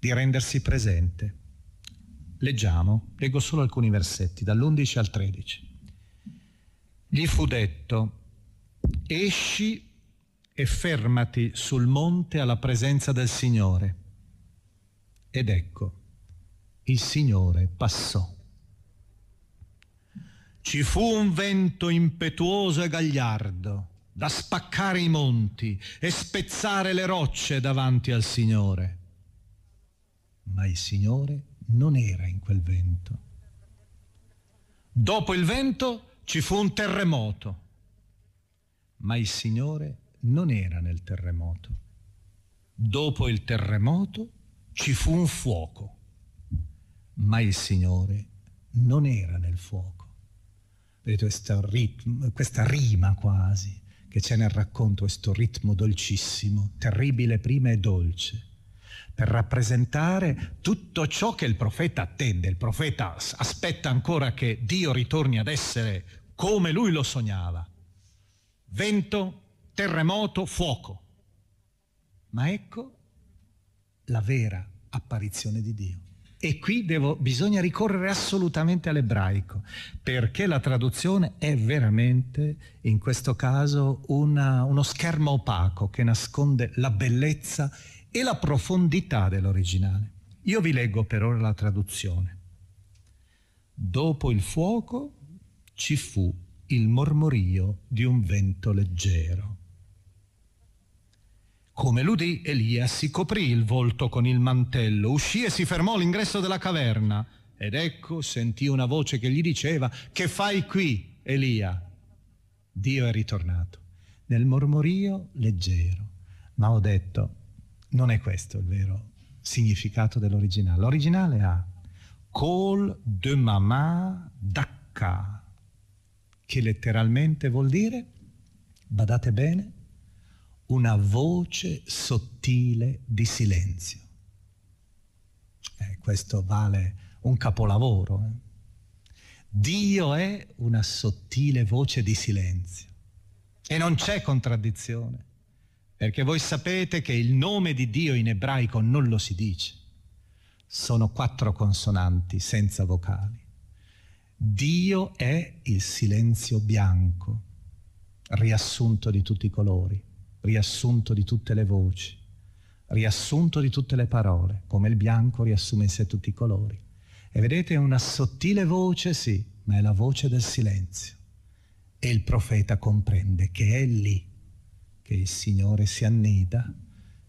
di rendersi presente. Leggiamo, leggo solo alcuni versetti, dall'11 al 13. Gli fu detto, esci e fermati sul monte alla presenza del Signore. Ed ecco, il Signore passò ci fu un vento impetuoso e gagliardo da spaccare i monti e spezzare le rocce davanti al Signore. Ma il Signore non era in quel vento. Dopo il vento ci fu un terremoto, ma il Signore non era nel terremoto. Dopo il terremoto ci fu un fuoco, ma il Signore non era nel fuoco. Vedete ritmo, questa rima quasi che c'è nel racconto, questo ritmo dolcissimo, terribile prima e dolce, per rappresentare tutto ciò che il profeta attende. Il profeta aspetta ancora che Dio ritorni ad essere come lui lo sognava. Vento, terremoto, fuoco. Ma ecco la vera apparizione di Dio. E qui devo, bisogna ricorrere assolutamente all'ebraico, perché la traduzione è veramente, in questo caso, una, uno schermo opaco che nasconde la bellezza e la profondità dell'originale. Io vi leggo per ora la traduzione. Dopo il fuoco ci fu il mormorio di un vento leggero. Come l'udì, Elia si coprì il volto con il mantello, uscì e si fermò all'ingresso della caverna. Ed ecco sentì una voce che gli diceva, che fai qui, Elia? Dio è ritornato, nel mormorio leggero. Ma ho detto, non è questo il vero significato dell'originale. L'originale ha Col de mama d'acca, che letteralmente vuol dire, badate bene, una voce sottile di silenzio. Eh, questo vale un capolavoro. Eh? Dio è una sottile voce di silenzio e non c'è contraddizione, perché voi sapete che il nome di Dio in ebraico non lo si dice, sono quattro consonanti senza vocali. Dio è il silenzio bianco, riassunto di tutti i colori riassunto di tutte le voci, riassunto di tutte le parole, come il bianco riassume in sé tutti i colori. E vedete, è una sottile voce, sì, ma è la voce del silenzio. E il profeta comprende che è lì che il Signore si annida,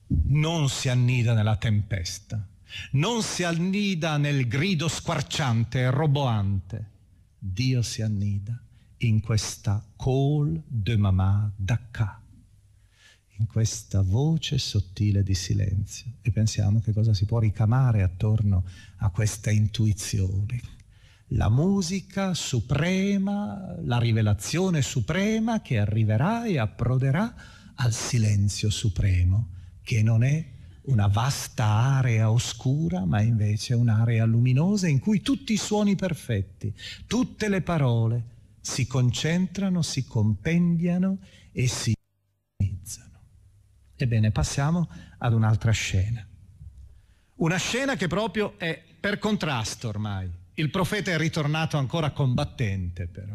non si annida nella tempesta, non si annida nel grido squarciante e roboante. Dio si annida in questa call de mamà d'acca in questa voce sottile di silenzio e pensiamo che cosa si può ricamare attorno a questa intuizione. La musica suprema, la rivelazione suprema che arriverà e approderà al silenzio supremo, che non è una vasta area oscura, ma invece un'area luminosa in cui tutti i suoni perfetti, tutte le parole si concentrano, si compendiano e si Ebbene, passiamo ad un'altra scena. Una scena che proprio è per contrasto ormai. Il profeta è ritornato ancora combattente però,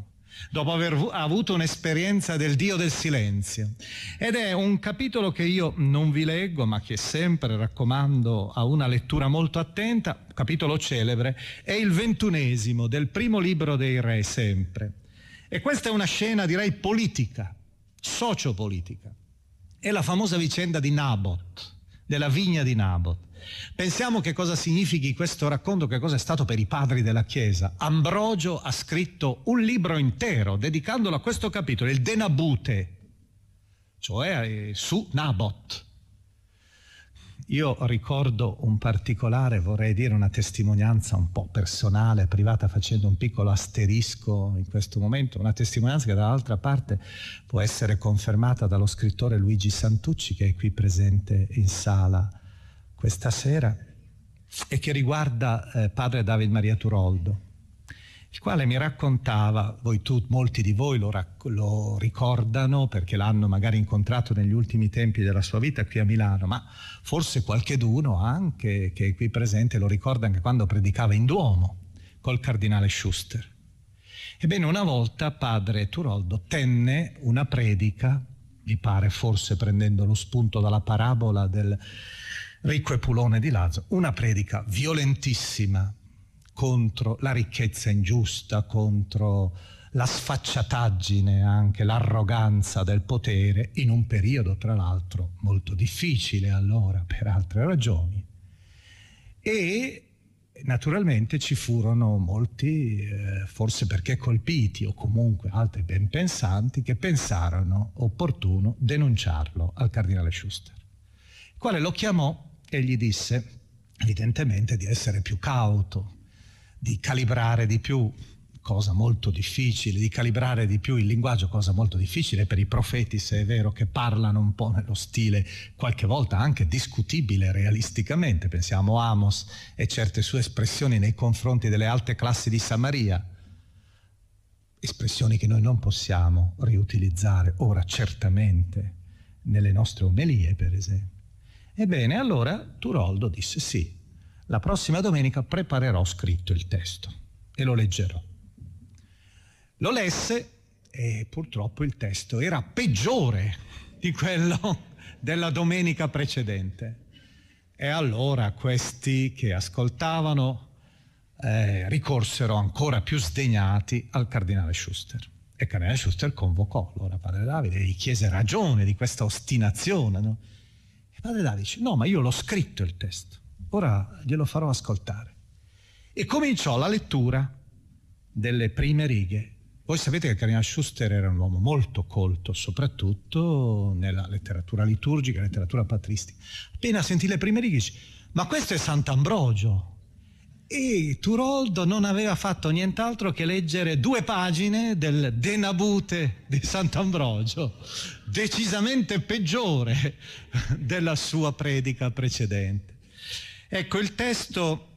dopo aver avuto un'esperienza del Dio del silenzio. Ed è un capitolo che io non vi leggo, ma che sempre raccomando a una lettura molto attenta, capitolo celebre, è il ventunesimo del primo libro dei re sempre. E questa è una scena, direi, politica, sociopolitica è la famosa vicenda di Nabot, della vigna di Nabot. Pensiamo che cosa significhi questo racconto, che cosa è stato per i padri della Chiesa. Ambrogio ha scritto un libro intero dedicandolo a questo capitolo, il De Nabute, cioè eh, su Nabot. Io ricordo un particolare, vorrei dire una testimonianza un po' personale, privata, facendo un piccolo asterisco in questo momento, una testimonianza che dall'altra parte può essere confermata dallo scrittore Luigi Santucci che è qui presente in sala questa sera e che riguarda eh, padre David Maria Turoldo il quale mi raccontava, voi tu, molti di voi lo, rac- lo, ricordano perché l'hanno magari incontrato negli ultimi tempi della sua vita qui a Milano, ma forse qualcheduno anche che è qui presente lo ricorda anche quando predicava in Duomo col cardinale Schuster. Ebbene, una volta padre Turoldo tenne una predica, mi pare forse prendendo lo spunto dalla parabola del ricco e pulone di Lazo, una predica violentissima, contro la ricchezza ingiusta, contro la sfacciataggine, anche l'arroganza del potere, in un periodo tra l'altro molto difficile allora per altre ragioni. E naturalmente ci furono molti, eh, forse perché colpiti o comunque altri ben pensanti, che pensarono opportuno denunciarlo al cardinale Schuster, il quale lo chiamò e gli disse evidentemente di essere più cauto, di calibrare di più, cosa molto difficile, di calibrare di più il linguaggio, cosa molto difficile per i profeti, se è vero che parlano un po' nello stile qualche volta anche discutibile realisticamente, pensiamo a Amos e certe sue espressioni nei confronti delle alte classi di Samaria, espressioni che noi non possiamo riutilizzare ora certamente nelle nostre omelie, per esempio. Ebbene, allora Turoldo disse sì, La prossima domenica preparerò scritto il testo e lo leggerò. Lo lesse e purtroppo il testo era peggiore di quello della domenica precedente. E allora questi che ascoltavano eh, ricorsero ancora più sdegnati al cardinale Schuster. E il cardinale Schuster convocò allora padre Davide e gli chiese ragione di questa ostinazione. No? E padre Davide dice, no, ma io l'ho scritto il testo, ora glielo farò ascoltare. E cominciò la lettura delle prime righe. Voi sapete che il cardinale Schuster era un uomo molto colto, soprattutto nella letteratura liturgica, letteratura patristica. Appena sentì le prime righe dice, ma questo è Sant'Ambrogio, e Turoldo non aveva fatto nient'altro che leggere due pagine del De Nabute di Sant'Ambrogio, decisamente peggiore della sua predica precedente. Ecco, il testo,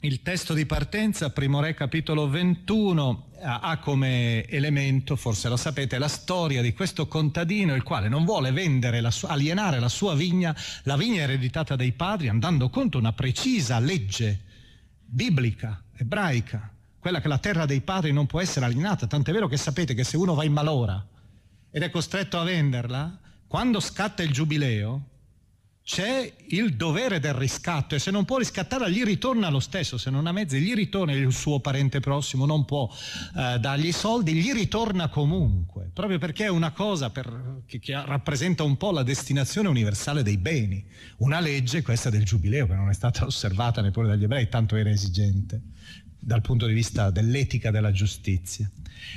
il testo di partenza, Primo Re capitolo 21, ha come elemento, forse lo sapete, la storia di questo contadino il quale non vuole vendere, la sua, alienare la sua vigna, la vigna ereditata dai padri, andando contro una precisa legge biblica, ebraica, quella che la terra dei padri non può essere alienata, tant'è vero che sapete che se uno va in malora ed è costretto a venderla, quando scatta il giubileo c'è il dovere del riscatto e se non può riscattarla gli ritorna lo stesso, se non ha mezzi gli ritorna il suo parente prossimo, non può eh, dargli i soldi, gli ritorna comunque, proprio perché è una cosa per, che, che, rappresenta un po' la destinazione universale dei beni, una legge, questa del giubileo, che non è stata osservata neppure dagli ebrei, tanto era esigente dal punto di vista dell'etica della giustizia.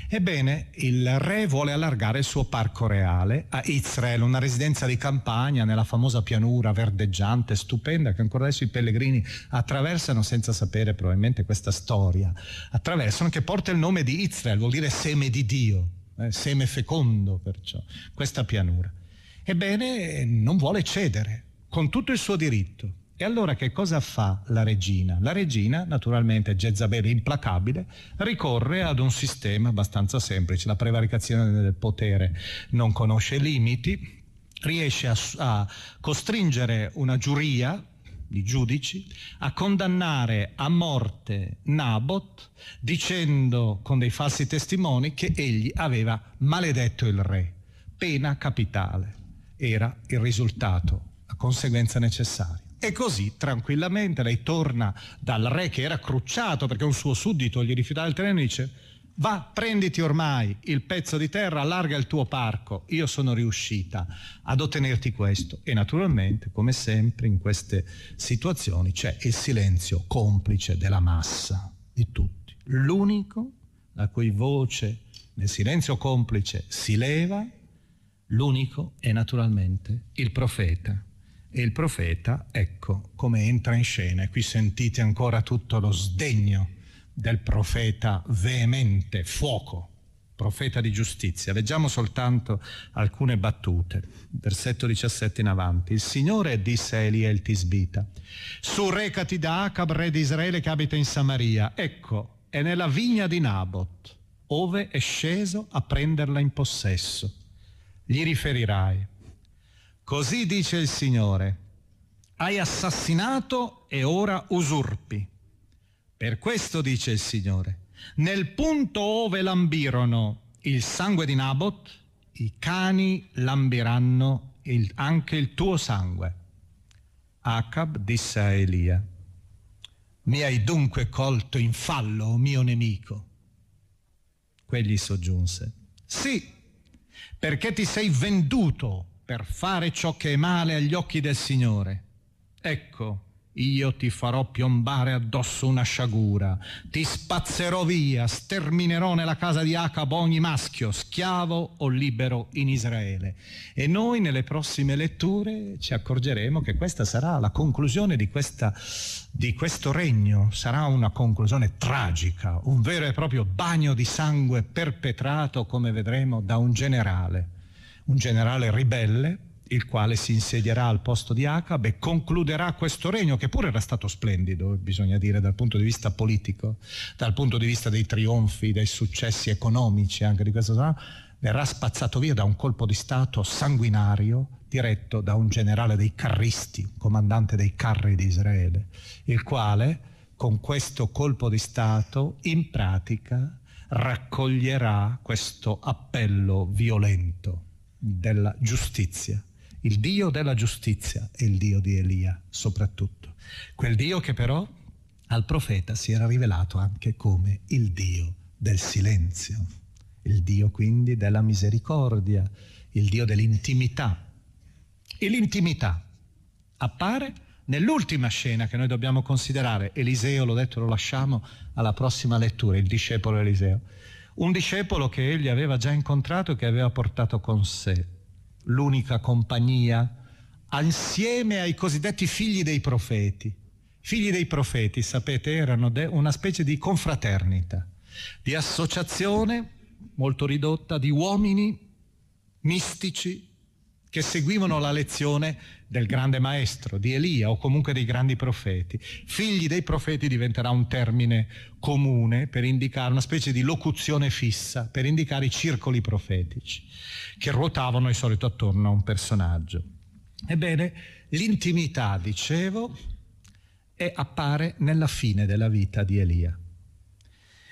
Ebbene, il re vuole allargare il suo parco reale a Israel, una residenza di campagna nella famosa pianura verdeggiante, stupenda, che ancora adesso i pellegrini attraversano senza sapere probabilmente questa storia. Attraversano, che porta il nome di Israel, vuol dire seme di Dio, eh, seme fecondo perciò, questa pianura. Ebbene, non vuole cedere, con tutto il suo diritto. E allora che cosa fa la regina? La regina, naturalmente Jezabel implacabile, ricorre ad un sistema abbastanza semplice. La prevaricazione del potere non conosce limiti, riesce a, a costringere una giuria di giudici a condannare a morte Nabot dicendo con dei falsi testimoni che egli aveva maledetto il re. Pena capitale era il risultato, la conseguenza necessaria. E così, tranquillamente, lei torna dal re che era crucciato perché un suo suddito gli rifiutava il terreno e dice va, prenditi ormai il pezzo di terra, allarga il tuo parco, io sono riuscita ad ottenerti questo. E naturalmente, come sempre in queste situazioni, c'è il silenzio complice della massa di tutti. L'unico la cui voce nel silenzio complice si leva, l'unico è naturalmente il profeta e il profeta, ecco come entra in scena, e qui sentite ancora tutto lo sdegno del profeta veemente, fuoco, profeta di giustizia. Leggiamo soltanto alcune battute, versetto 17 in avanti. Il Signore disse a Elia il Tisbita, su recati da Acab, re di Israele che abita in Samaria, ecco, è nella vigna di Nabot, ove è sceso a prenderla in possesso. Gli riferirai, Così dice il Signore, hai assassinato e ora usurpi. Per questo dice il Signore, nel punto ove lambirono il sangue di Nabot, i cani lambiranno il, anche il tuo sangue. Acab disse a Elia, mi hai dunque colto in fallo, o mio nemico? Quegli soggiunse, sì, perché ti sei venduto per fare ciò che è male agli occhi del Signore. Ecco, io ti farò piombare addosso una sciagura, ti spazzerò via, sterminerò nella casa di Acab ogni maschio, schiavo o libero in Israele. E noi nelle prossime letture ci accorgeremo che questa sarà la conclusione di, questa, di questo regno, sarà una conclusione tragica, un vero e proprio bagno di sangue perpetrato, come vedremo, da un generale un generale ribelle, il quale si insedierà al posto di Acab e concluderà questo regno, che pure era stato splendido, bisogna dire, dal punto di vista politico, dal punto di vista dei trionfi, dei successi economici anche di questa zona, verrà spazzato via da un colpo di Stato sanguinario diretto da un generale dei carristi, comandante dei carri di Israele, il quale con questo colpo di Stato in pratica raccoglierà questo appello violento della giustizia. Il Dio della giustizia è il Dio di Elia soprattutto. Quel Dio che però al profeta si era rivelato anche come il Dio del silenzio, il Dio quindi della misericordia, il Dio dell'intimità. E l'intimità appare nell'ultima scena che noi dobbiamo considerare. Eliseo, l'ho detto, lo lasciamo alla prossima lettura, il discepolo Eliseo. Un discepolo che egli aveva già incontrato e che aveva portato con sé, l'unica compagnia, insieme ai cosiddetti figli dei profeti. Figli dei profeti, sapete, erano una specie di confraternita, di associazione molto ridotta di uomini mistici che seguivano la lezione del grande maestro, di Elia o comunque dei grandi profeti. Figli dei profeti diventerà un termine comune per indicare una specie di locuzione fissa, per indicare i circoli profetici che ruotavano di solito attorno a un personaggio. Ebbene, l'intimità, dicevo, è, appare nella fine della vita di Elia.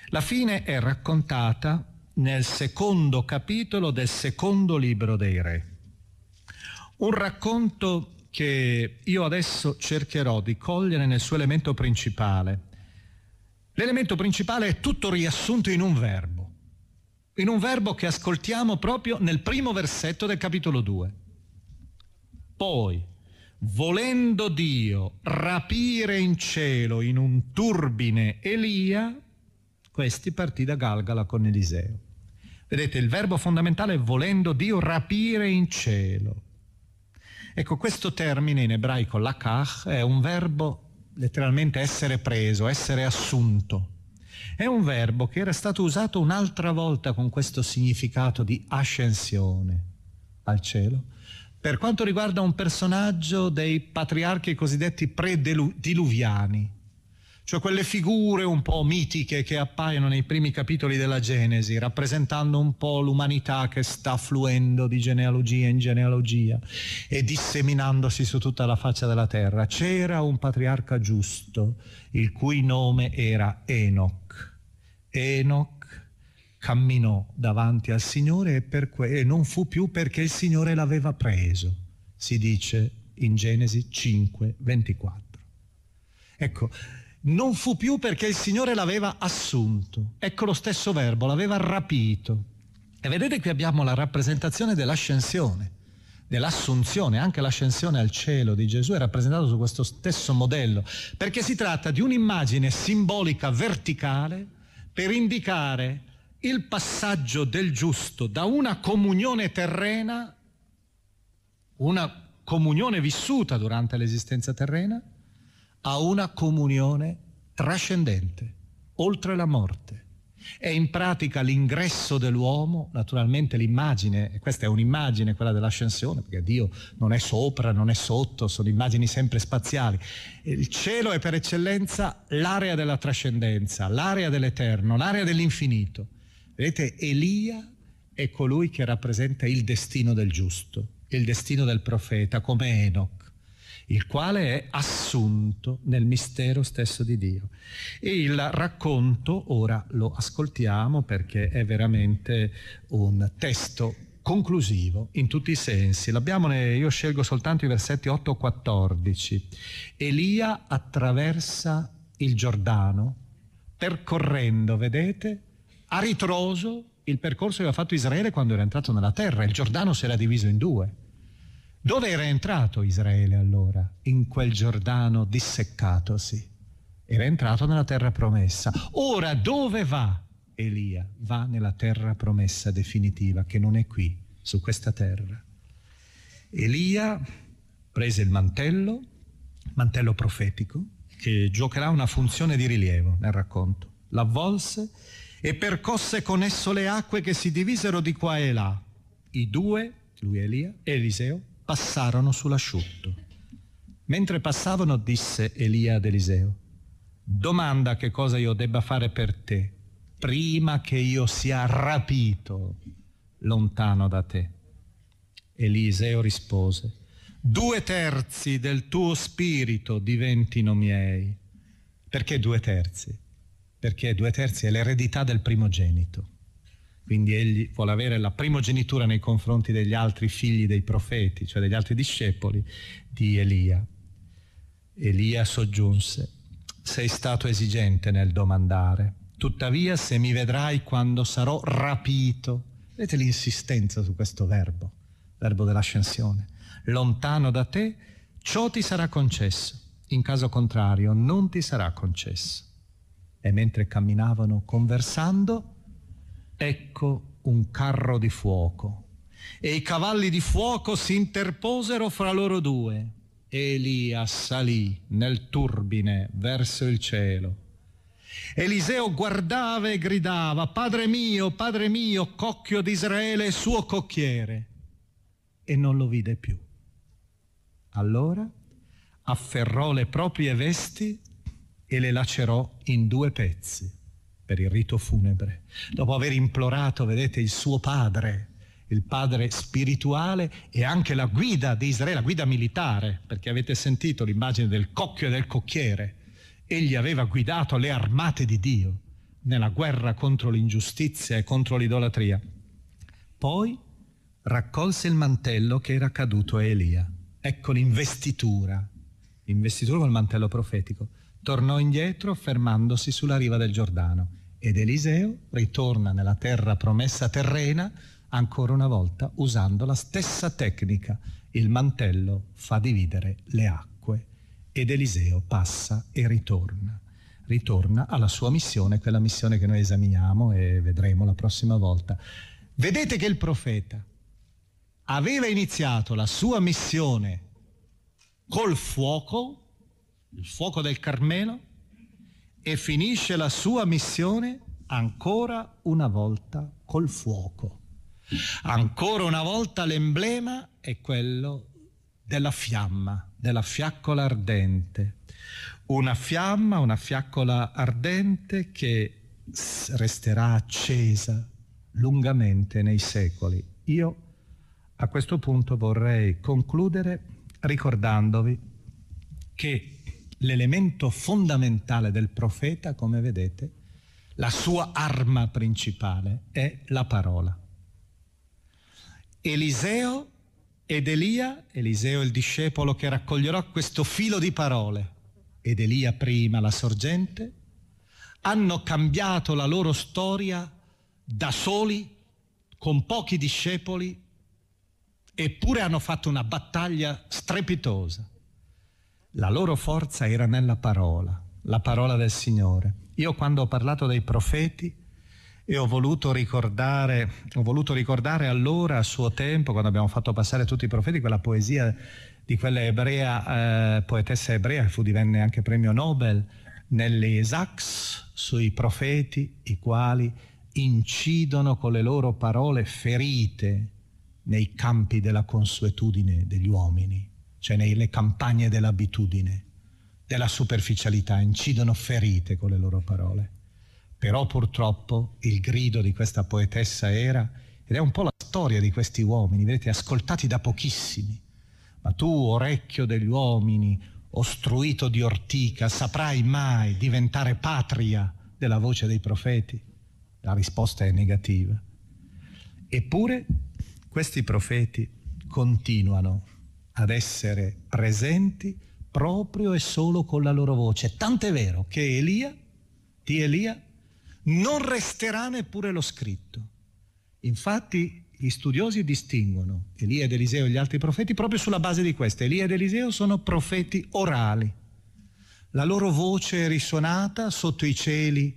La fine è raccontata nel secondo capitolo del secondo libro dei re. Un racconto che io adesso cercherò di cogliere nel suo elemento principale. L'elemento principale è tutto riassunto in un verbo, in un verbo che ascoltiamo proprio nel primo versetto del capitolo 2. Poi, volendo Dio rapire in cielo in un turbine Elia, questi partì da Galgala con Eliseo. Vedete, il verbo fondamentale è volendo Dio rapire in cielo. Ecco, questo termine in ebraico, lakach, è un verbo letteralmente essere preso, essere assunto. È un verbo che era stato usato un'altra volta con questo significato di ascensione al cielo, per quanto riguarda un personaggio dei patriarchi cosiddetti prediluviani, cioè quelle figure un po' mitiche che appaiono nei primi capitoli della Genesi, rappresentando un po' l'umanità che sta fluendo di genealogia in genealogia e disseminandosi su tutta la faccia della terra. C'era un patriarca giusto, il cui nome era Enoch. Enoch camminò davanti al Signore e, per que- e non fu più perché il Signore l'aveva preso, si dice in Genesi 5, 24. Ecco, non fu più perché il Signore l'aveva assunto. Ecco lo stesso verbo, l'aveva rapito. E vedete qui abbiamo la rappresentazione dell'ascensione, dell'assunzione, anche l'ascensione al cielo di Gesù è rappresentato su questo stesso modello, perché si tratta di un'immagine simbolica verticale per indicare il passaggio del giusto da una comunione terrena, una comunione vissuta durante l'esistenza terrena, a una comunione trascendente, oltre la morte. È in pratica l'ingresso dell'uomo, naturalmente l'immagine, e questa è un'immagine, quella dell'ascensione, perché Dio non è sopra, non è sotto, sono immagini sempre spaziali. Il cielo è per eccellenza l'area della trascendenza, l'area dell'eterno, l'area dell'infinito. Vedete, Elia è colui che rappresenta il destino del giusto, il destino del profeta, come Enoch il quale è assunto nel mistero stesso di Dio. E il racconto, ora lo ascoltiamo perché è veramente un testo conclusivo in tutti i sensi. L'abbiamo, io scelgo soltanto i versetti 8-14. Elia attraversa il Giordano percorrendo, vedete, a ritroso il percorso che aveva fatto Israele quando era entrato nella terra. Il Giordano si era diviso in due. Dove era entrato Israele allora, in quel Giordano disseccatosi? Era entrato nella terra promessa. Ora dove va Elia? Va nella terra promessa definitiva, che non è qui, su questa terra. Elia prese il mantello, mantello profetico, che giocherà una funzione di rilievo nel racconto. L'avvolse e percosse con esso le acque che si divisero di qua e là. I due, lui Elia, e Eliseo, passarono sull'asciutto. Mentre passavano disse Elia ad Eliseo, domanda che cosa io debba fare per te prima che io sia rapito lontano da te. Eliseo rispose, due terzi del tuo spirito diventino miei. Perché due terzi? Perché due terzi è l'eredità del primogenito. Quindi egli vuole avere la primogenitura nei confronti degli altri figli dei profeti, cioè degli altri discepoli di Elia. Elia soggiunse, sei stato esigente nel domandare, tuttavia se mi vedrai quando sarò rapito, vedete l'insistenza su questo verbo, verbo dell'ascensione, lontano da te, ciò ti sarà concesso, in caso contrario non ti sarà concesso. E mentre camminavano conversando, ecco un carro di fuoco e i cavalli di fuoco si interposero fra loro due. Elia salì nel turbine verso il cielo. Eliseo guardava e gridava, Padre mio, Padre mio, cocchio di Israele, suo cocchiere. E non lo vide più. Allora afferrò le proprie vesti e le lacerò in due pezzi per il rito funebre, dopo aver implorato, vedete, il suo padre, il padre spirituale e anche la guida di Israele, la guida militare, perché avete sentito l'immagine del cocchio e del cocchiere. Egli aveva guidato le armate di Dio nella guerra contro l'ingiustizia e contro l'idolatria. Poi raccolse il mantello che era caduto a Elia. Ecco l'investitura, l'investitura col mantello profetico. Tornò indietro fermandosi sulla riva del Giordano ed Eliseo ritorna nella terra promessa terrena ancora una volta usando la stessa tecnica. Il mantello fa dividere le acque ed Eliseo passa e ritorna. Ritorna alla sua missione, quella missione che noi esaminiamo e vedremo la prossima volta. Vedete che il profeta aveva iniziato la sua missione col fuoco, il fuoco del Carmelo, e finisce la sua missione ancora una volta col fuoco. Ancora una volta l'emblema è quello della fiamma, della fiaccola ardente. Una fiamma, una fiaccola ardente che resterà accesa lungamente nei secoli. Io a questo punto vorrei concludere ricordandovi che l'elemento fondamentale del profeta, come vedete, la sua arma principale è la parola. Eliseo ed Elia, Eliseo il discepolo che raccoglierà questo filo di parole, ed Elia prima la sorgente, hanno cambiato la loro storia da soli, con pochi discepoli, eppure hanno fatto una battaglia strepitosa. La loro forza era nella parola, la parola del Signore. Io quando ho parlato dei profeti e ho voluto ricordare, ho voluto ricordare allora, a suo tempo, quando abbiamo fatto passare tutti i profeti, quella poesia di quella ebrea, eh, poetessa ebrea che fu divenne anche premio Nobel, nelle Esax sui profeti, i quali incidono con le loro parole ferite nei campi della consuetudine degli uomini cioè nelle campagne dell'abitudine, della superficialità, incidono ferite con le loro parole. Però purtroppo il grido di questa poetessa era, ed è un po' la storia di questi uomini, vedete, ascoltati da pochissimi. Ma tu, orecchio degli uomini, ostruito di ortica, saprai mai diventare patria della voce dei profeti? La risposta è negativa. Eppure questi profeti continuano ad essere presenti proprio e solo con la loro voce. Tant'è vero che Elia, di Elia, non resterà neppure lo scritto. Infatti gli studiosi distinguono Elia ed Eliseo e gli altri profeti proprio sulla base di questo. Elia ed Eliseo sono profeti orali. La loro voce è risuonata sotto i cieli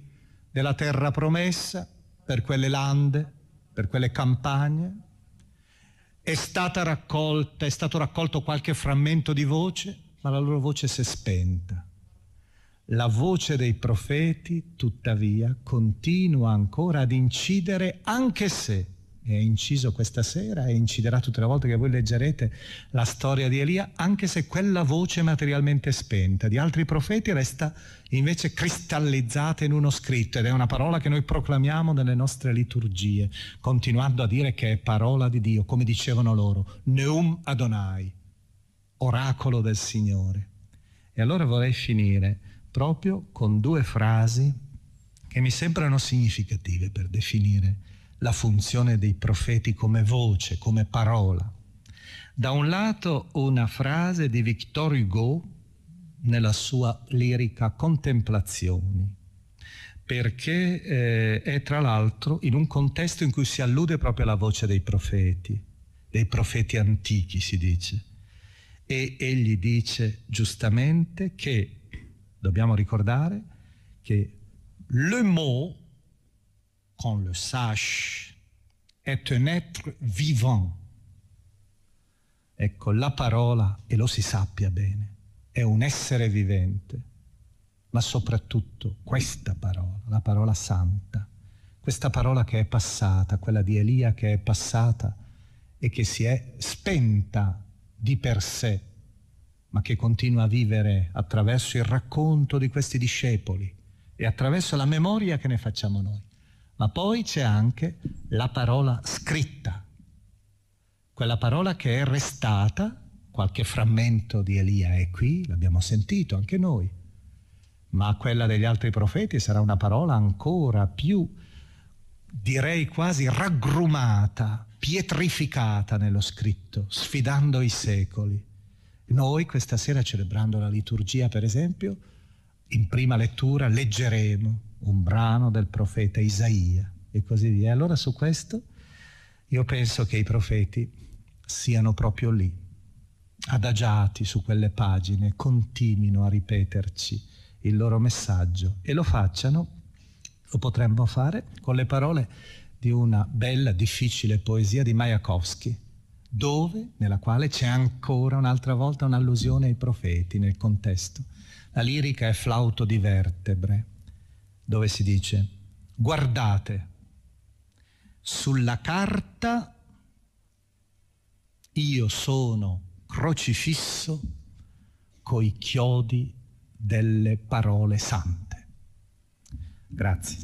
della terra promessa, per quelle lande, per quelle campagne, è stata raccolta, è stato raccolto qualche frammento di voce, ma la loro voce si è spenta. La voce dei profeti, tuttavia, continua ancora ad incidere anche se è inciso questa sera e inciderà tutte le volte che voi leggerete la storia di Elia, anche se quella voce materialmente spenta di altri profeti resta invece cristallizzata in uno scritto ed è una parola che noi proclamiamo nelle nostre liturgie, continuando a dire che è parola di Dio, come dicevano loro, Neum Adonai, oracolo del Signore. E allora vorrei finire proprio con due frasi che mi sembrano significative per definire la funzione dei profeti come voce, come parola. Da un lato una frase di Victor Hugo nella sua lirica Contemplazioni, perché eh, è tra l'altro in un contesto in cui si allude proprio alla voce dei profeti, dei profeti antichi si dice. E egli dice giustamente che, dobbiamo ricordare, che le mot qu'on le sache, est un être vivant. Ecco, la parola, e lo si sappia bene, è un essere vivente, ma soprattutto questa parola, la parola santa, questa parola che è passata, quella di Elia che è passata e che si è spenta di per sé, ma che continua a vivere attraverso il racconto di questi discepoli e attraverso la memoria che ne facciamo noi. Ma poi c'è anche la parola scritta, quella parola che è restata, qualche frammento di Elia è qui, l'abbiamo sentito anche noi, ma quella degli altri profeti sarà una parola ancora più, direi quasi raggrumata, pietrificata nello scritto, sfidando i secoli. Noi questa sera celebrando la liturgia, per esempio, in prima lettura leggeremo un brano del profeta Isaia e così via. Allora su questo io penso che i profeti siano proprio lì, adagiati su quelle pagine, continuino a ripeterci il loro messaggio e lo facciano, lo potremmo fare con le parole di una bella, difficile poesia di Majakovsky, dove, nella quale c'è ancora un'altra volta un'allusione ai profeti nel contesto. La lirica è flauto di vertebre, dove si dice guardate, sulla carta io sono crocifisso coi chiodi delle parole sante. Grazie.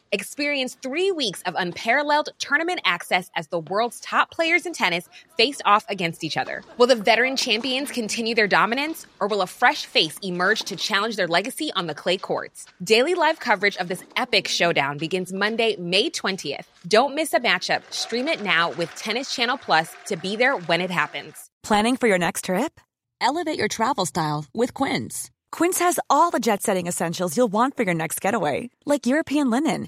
Experience three weeks of unparalleled tournament access as the world's top players in tennis face off against each other. Will the veteran champions continue their dominance, or will a fresh face emerge to challenge their legacy on the clay courts? Daily live coverage of this epic showdown begins Monday, May 20th. Don't miss a matchup. Stream it now with Tennis Channel Plus to be there when it happens. Planning for your next trip? Elevate your travel style with Quince. Quince has all the jet setting essentials you'll want for your next getaway, like European linen